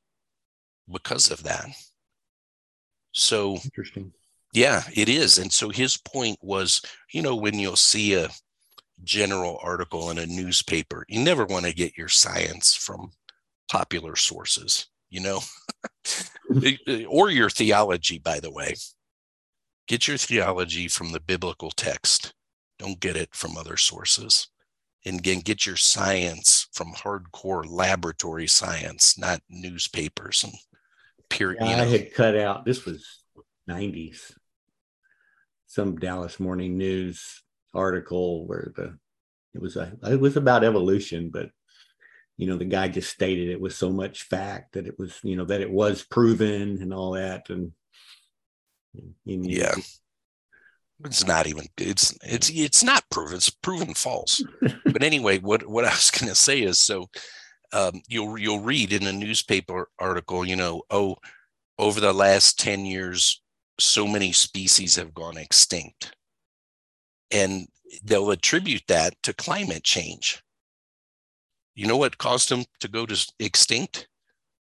because of that. So interesting. Yeah, it is. And so his point was, you know, when you'll see a general article in a newspaper, you never want to get your science from popular sources, you know, or your theology, by the way. Get your theology from the biblical text. Don't get it from other sources. And again, get your science from hardcore laboratory science, not newspapers and period. Yeah, you know. I had cut out, this was 90s some Dallas Morning News article where the it was a it was about evolution, but you know the guy just stated it was so much fact that it was you know that it was proven and all that and, yeah it's not even it's it's it's not proven it's proven false but anyway what what i was going to say is so um, you'll you'll read in a newspaper article you know oh over the last 10 years so many species have gone extinct. And they'll attribute that to climate change. You know what caused them to go to extinct?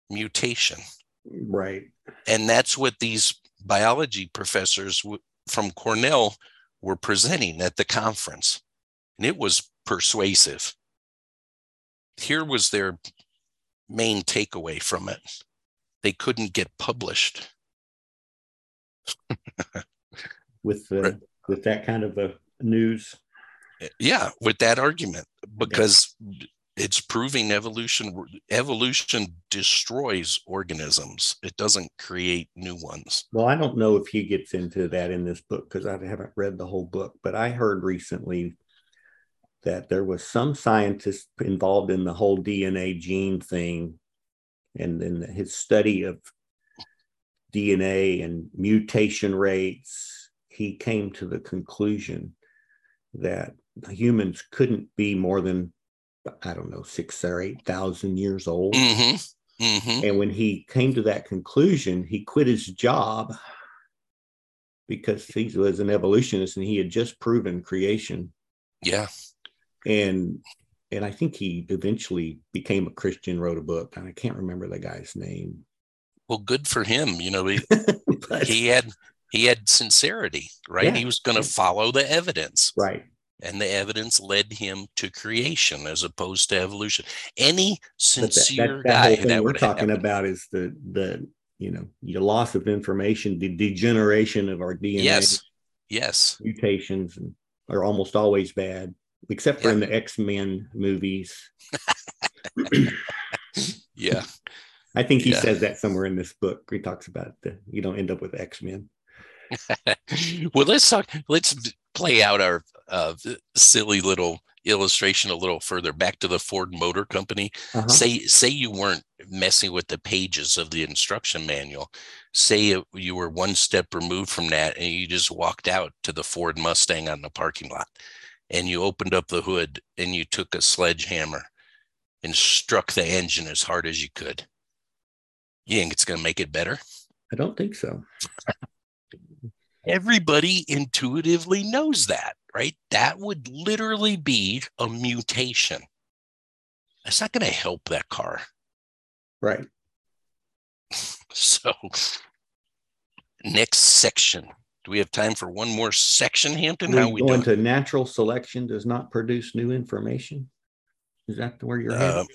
Mutation. Right. And that's what these biology professors from Cornell were presenting at the conference. And it was persuasive. Here was their main takeaway from it they couldn't get published with the right. with that kind of a news. Yeah, with that argument, because yeah. It's proving evolution evolution destroys organisms. It doesn't create new ones. Well, I don't know if he gets into that in this book because I haven't read the whole book, but I heard recently that there was some scientist involved in the whole DNA gene thing and then his study of DNA and mutation rates, he came to the conclusion that humans couldn't be more than, I don't know, six or 8,000 years old. Mm-hmm. Mm-hmm. And when he came to that conclusion, he quit his job because he was an evolutionist and he had just proven creation. Yeah. And and I think he eventually became a Christian, wrote a book, and I can't remember the guy's name well, good for him. You know, he, but, he had he had sincerity, right? Yeah. He was going to follow the evidence, right? And the evidence led him to creation as opposed to evolution. Any sincere that, that, that whole guy thing we're talking have, about is the the you know the loss of information, the degeneration of our DNA. yes, yes, mutations are almost always bad, except for Yeah. in the X Men movies. yeah, I think he Yeah. says that somewhere in this book. He talks about the you don't end up with X Men. well, let's talk. Let's play out our uh, silly little illustration a little further. Back to the Ford Motor Company. Uh-huh. Say, say you weren't messing with the pages of the instruction manual. Say you were one step removed from that, and you just walked out to the Ford Mustang on the parking lot, and you opened up the hood and you took a sledgehammer and struck the engine as hard as you could. You think it's going to make it better? I don't think so. Everybody intuitively knows that, right? That would literally be a mutation. That's not going to help that car. Right. So, next section. Do we have time for one more section, Hampton? How We we go doing? into natural selection does not produce new information. Is that where you're Uh, headed?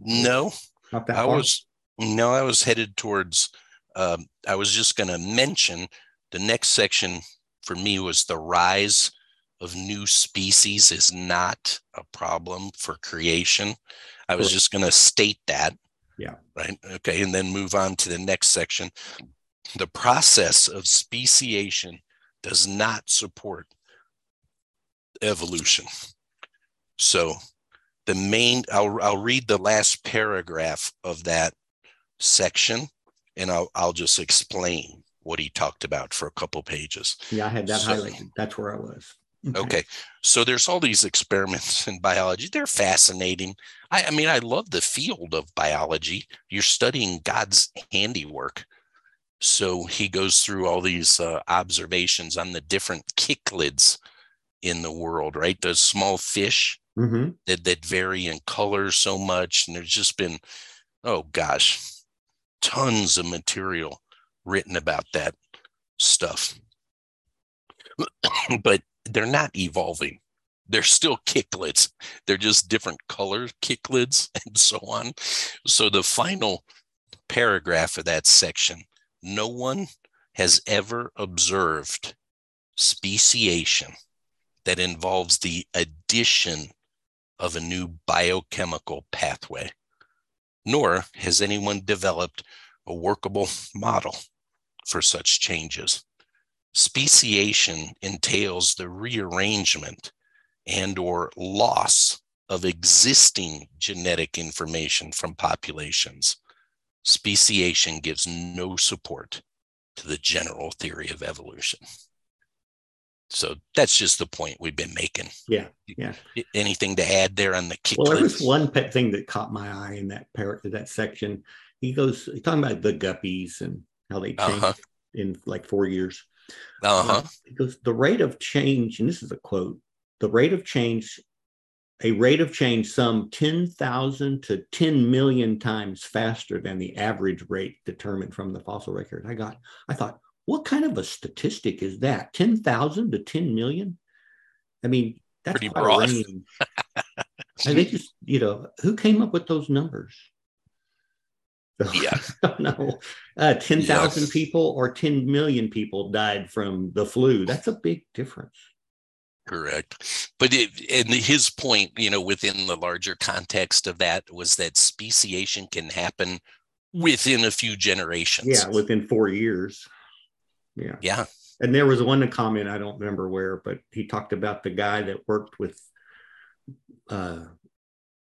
no, Not that I far? was no, I was headed towards. Um, I was just going to mention the next section for me was the rise of new species is not a problem for creation. I was just going to state that. Yeah. Right. Okay. And then move on to the next section. The process of speciation does not support evolution. So the main, I'll, I'll read the last paragraph of that section and I'll, I'll just explain what he talked about for a couple pages. yeah, I had that so- highlighted. That's where I was. Okay. So there's all these experiments in biology. They're fascinating. I, I mean, I love the field of biology. You're studying God's handiwork. So he goes through all these uh, observations on the different cichlids in the world, right? Those small fish hmm that, that vary in color so much. And there's just been, oh gosh, tons of material written about that stuff. but they're not evolving. They're still cichlids. They're just different color cichlids and so on. So the final paragraph of that section, no one has ever observed speciation that involves the addition of a new biochemical pathway, nor has anyone developed a workable model for such changes. Speciation entails the rearrangement and or loss of existing genetic information from populations. Speciation gives no support to the general theory of evolution. So that's just the point we've been making. Yeah. Yeah. Anything to add there on the kick? Well, there was one pet thing that caught my eye in that par- that section. He goes he's talking about the guppies and how they changed Uh-huh. in like four years. Uh huh. He goes, the rate of change, and this is a quote, the rate of change, a rate of change some 10,000 to 10 million times faster than the average rate determined from the fossil record. I got, I thought, what kind of a statistic is that? 10,000 to 10 million? I mean, that's Pretty broad. range. and they just, you know, who came up with those numbers? Yeah. I. Uh, 10,000 people or 10 million people died from the flu. That's a big difference. Correct. But it, and his point, you know, within the larger context of that was that speciation can happen within a few generations. Yeah, within four years. Yeah. Yeah. And there was one comment, I don't remember where, but he talked about the guy that worked with uh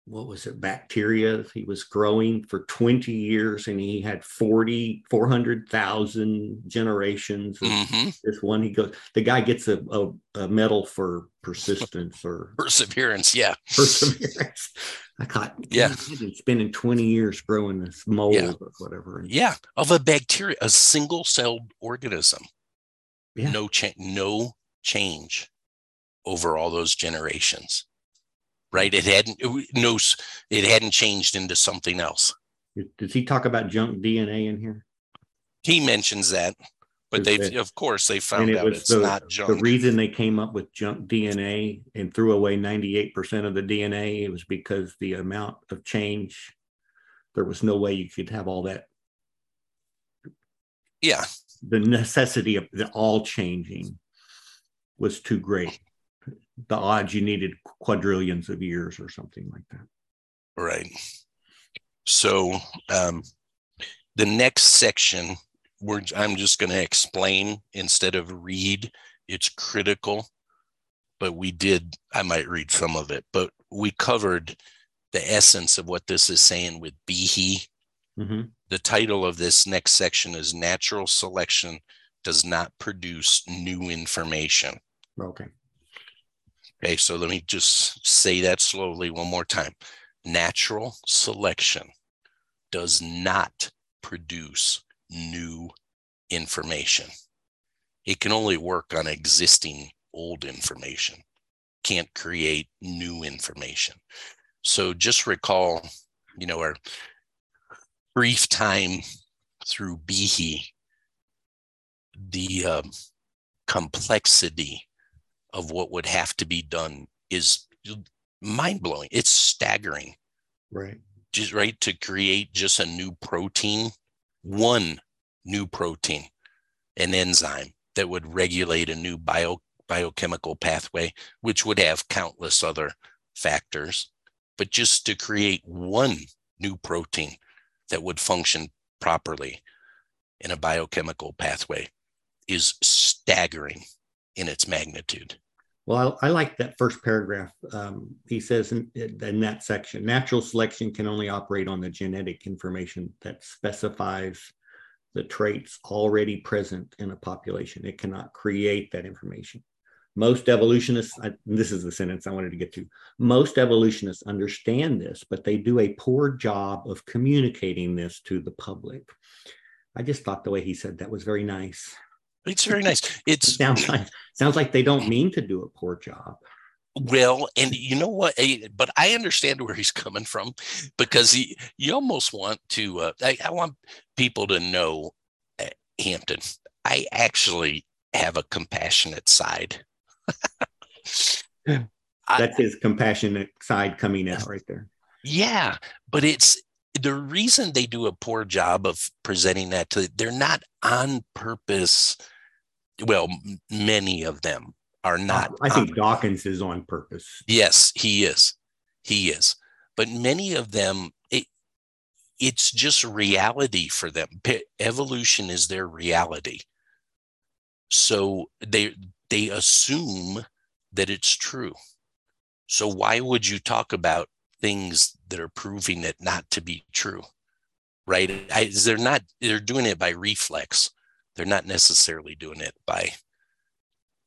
what was it, bacteria he was growing for 20 years and he had 40, 400,000 generations. of hmm This one, he goes, the guy gets a, a, a medal for persistence or Perseverance. Yeah. perseverance. I thought, Yeah. "Man, I've been spending 20 years growing this mold Yeah. or whatever. And Yeah. Of a bacteria, a single celled organism. Yeah. No change, no change over all those generations. Right. It hadn't, it, no, it hadn't changed into something else. Does he talk about junk DNA in here? He mentions that. but they, They- of course, they found it out was it's the, not junk. the reason they came up with junk DNA and threw away 98% of the DNA. It was because the amount of change, there was no way you could have all that. yeah, The necessity of the all changing was too great. The odds you needed quadrillions of years or something like that. right. So um, the next section, we're, I'm just going to explain instead of read. It's critical, but we did. I might read some of it, but we covered the essence of what this is saying with Behe. Mhm. The title of this next section is Natural Selection Does Not Produce New Information. Okay. Okay, so let me just say that slowly one more time. Natural selection does not produce new information. It can only work on existing old information, can't create new information. So just recall, you know, our brief time through Behe, the um, complexity of what would have to be done is mind blowing. It's staggering, Right. just right to create just a new protein, one new protein, an enzyme that would regulate a new bio, biochemical pathway, which would have countless other factors. But just to create one new protein that would function properly in a biochemical pathway is staggering in its magnitude. Well, I, I like that first paragraph. Um, he says in, in that section, natural selection can only operate on the genetic information that specifies the traits already present in a population. It cannot create that information. Most evolutionists, I, this is the sentence I wanted to get to. Most evolutionists understand this, but they do a poor job of communicating this to the public. I just thought the way he said that was very nice. It's very nice. It sounds like sounds like they don't mean to do a poor job. well, and you know what? eh, But I understand where he's coming from because he, you almost want to. Uh, I, I want people to know, uh, Hampton. I actually have a compassionate side. That's his compassionate side coming out right there. Yeah, but it's the reason they do a poor job of presenting that to they're not on purpose. Well, many of them are uh, not. I think Dawkins is on purpose. yes, he is. He is. But many of them, it, it's just reality for them. Evolution is their reality. So they they assume that it's true. So why would you talk about things that are proving it not to be true? Right? I, they're not. They're doing it by reflex. They're not necessarily doing it by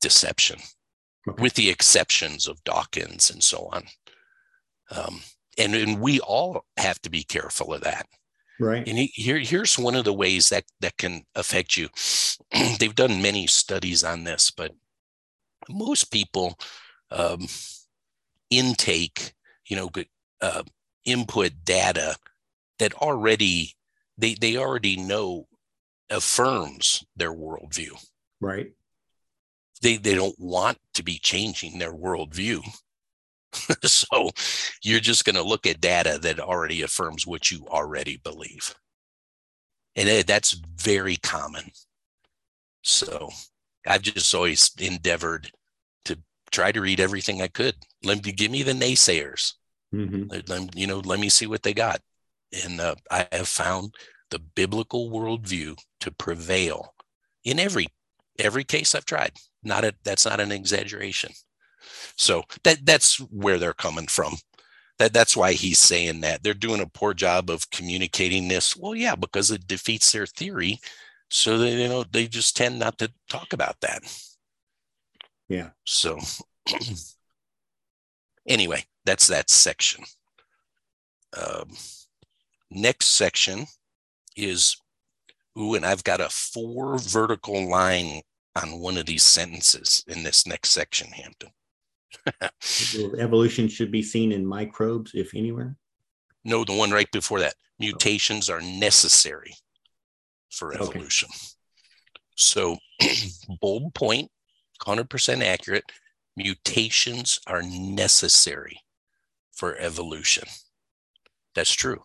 deception, Okay. with the exceptions of Dawkins and so on. Um, and, and we all have to be careful of that. Right. And here, here's one of the ways that that can affect you. They've done many studies on this, but most people um, intake, you know, uh, input data that already they they already know affirms their worldview. Right. They they don't want to be changing their worldview. so you're just going to look at data that already affirms what you already believe. And that's very common. So I've just always endeavored to try to read everything I could. Let me give me the naysayers. Mhm. Let, let- you know, let me see what they got. And uh, I have found the biblical worldview to prevail in every every case I've tried. Not a that's not an exaggeration. So that that's where they're coming from. That that's why he's saying that they're doing a poor job of communicating this. Well, yeah, because it defeats their theory. So they you know they just tend not to talk about that. Yeah. So anyway, that's that section. Um, next section is ooh, and I've got a four vertical line on one of these sentences in this next section, Hampton. Evolution should be seen in microbes, if anywhere. No, the one right before that. Mutations are necessary for Okay. evolution. So, bold point, 100% accurate. Mutations are necessary for evolution. That's true.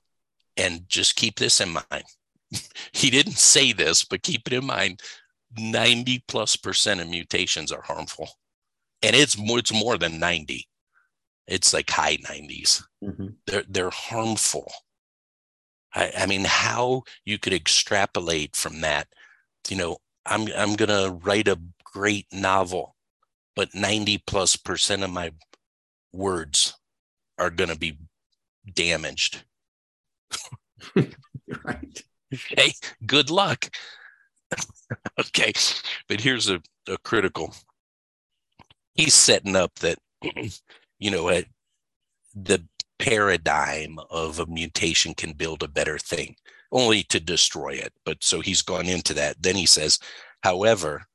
And just keep this in mind. he didn't say this, but keep it in mind 90 plus percent of mutations are harmful. And it's more, it's more than 90. It's like high 90s. Mm-hmm. They're they're harmful. I, I mean, how you could extrapolate from that, you know, I'm I'm gonna write a great novel, but 90 plus percent of my words are gonna be damaged. right. Okay. Good luck. okay. But here's a, a critical. He's setting up that, you know, at the paradigm of a mutation can build a better thing, only to destroy it. But so he's gone into that. Then he says, however,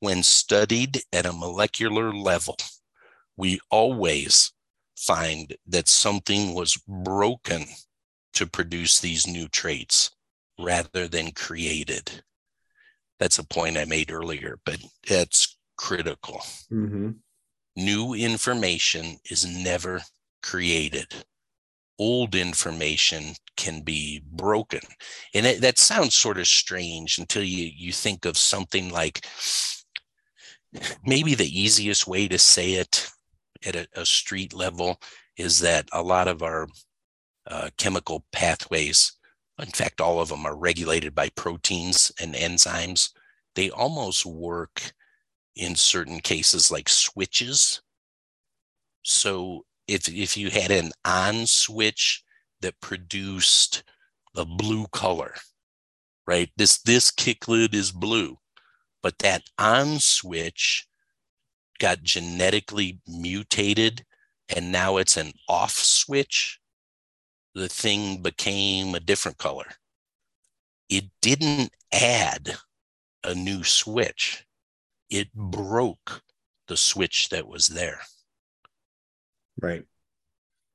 when studied at a molecular level, we always find that something was broken to produce these new traits rather than created. That's a point I made earlier, but that's critical. Mm-hmm. New information is never created. Old information can be broken. And it, that sounds sort of strange until you, you think of something like maybe the easiest way to say it at a, a street level is that a lot of our uh, chemical pathways in fact, all of them are regulated by proteins and enzymes. They almost work in certain cases like switches. So if, if you had an on switch that produced a blue color, right? This this lid is blue, but that on switch got genetically mutated and now it's an off switch the thing became a different color. It didn't add a new switch, it broke the switch that was there. Right.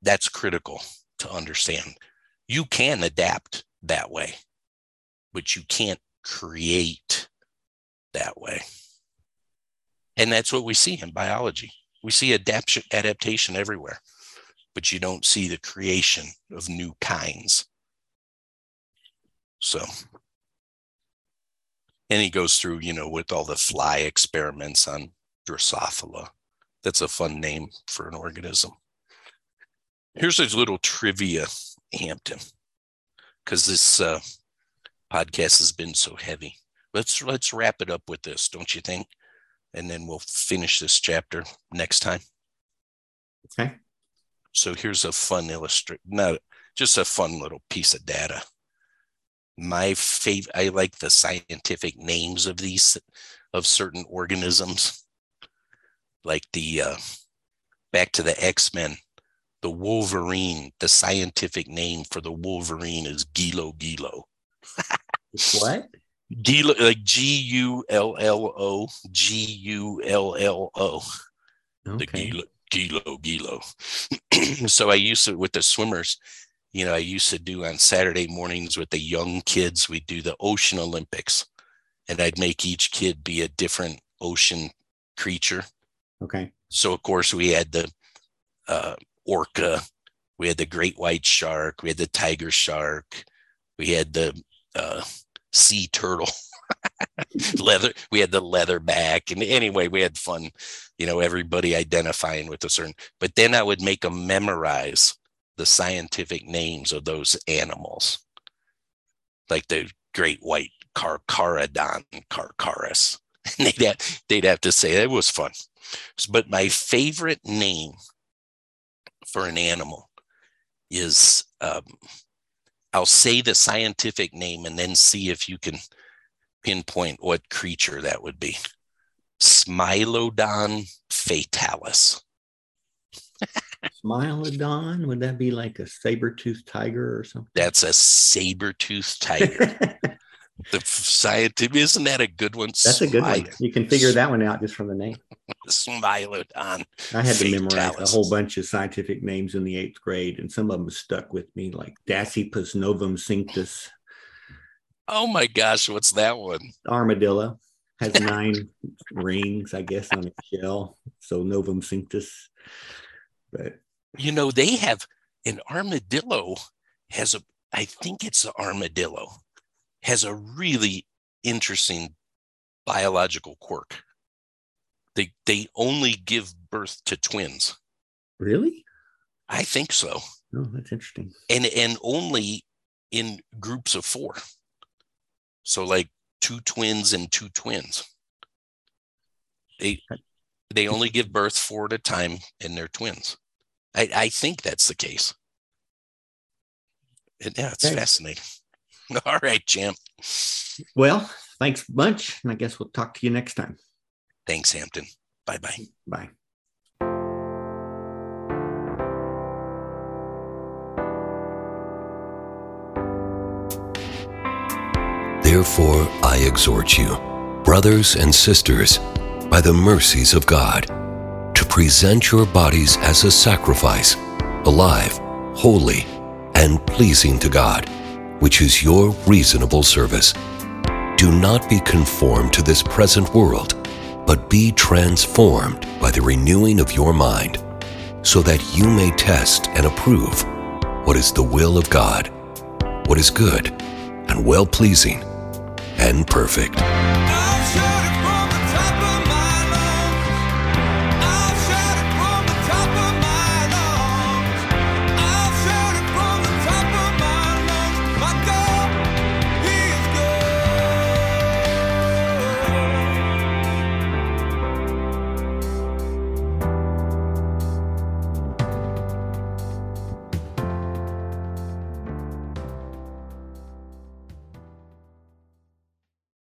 That's critical to understand. You can adapt that way, but you can't create that way. And that's what we see in biology. We see adaptation, adaptation everywhere but you don't see the creation of new kinds. So, and he goes through, you know, with all the fly experiments on Drosophila. That's a fun name for an organism. Here's a little trivia, Hampton, because this uh, podcast has been so heavy. Let's let's wrap it up with this, don't you think? And then we'll finish this chapter next time. Okay. So here's a fun illustrate, not just a fun little piece of data. My favorite, I like the scientific names of these, of certain organisms, like the, uh, back to the X-Men, the Wolverine, the scientific name for the Wolverine is Gulo Gulo. what? Gulo, like G U L L O, G U L L O. Okay. The Gulo, Gulo, Gulo. so I used to, with the swimmers, you know, I used to do on Saturday mornings with the young kids, we do the Ocean Olympics. And I'd make each kid be a different ocean creature. Okay. So, of course, we had the uh, orca, we had the great white shark, we had the tiger shark, we had the uh, sea turtle. leather we had the leather back and anyway we had fun you know everybody identifying with a certain but then i would make them memorize the scientific names of those animals. Like the great white carcharodon carcharias they'd have, they'd have to say it was fun. But my favorite name for an animal is um, i'll say the scientific name and then see if you can pinpoint what creature that would be. Smilodon fatalis. Smilodon? Would that be like a saber-toothed tiger or something? That's a saber-toothed tiger. the scientific isn't that a good one? That's a good one. You can figure that one out just from the name. Smilodon. I had to memorize a whole bunch of scientific names in the eighth grade, and some of them stuck with me, like Dasypus novemcinctus. Oh my gosh, what's that one? Armadillo. has nine rings, I guess, on its shell. So Novemcinctus. But you know, they have an armadillo has a I think it's the armadillo has a really interesting biological quirk. They they only give birth to twins. Really? I think so. Oh, that's interesting. And and only in groups of four. So like two twins and two twins. They they only give birth four at a time and they're twins. I, I think that's the case. And yeah, it's okay. fascinating. All right, champ. Well, thanks a bunch. And I guess we'll talk to you next time. Thanks, Hampton. Bye-bye. Bye. Therefore, I exhort you, brothers and sisters, by the mercies of God, to present your bodies as a sacrifice, alive, holy, and pleasing to God, which is your reasonable service. Do not be conformed to this present world, but be transformed by the renewing of your mind, so that you may test and approve what is the will of God, what is good and well pleasing and perfect.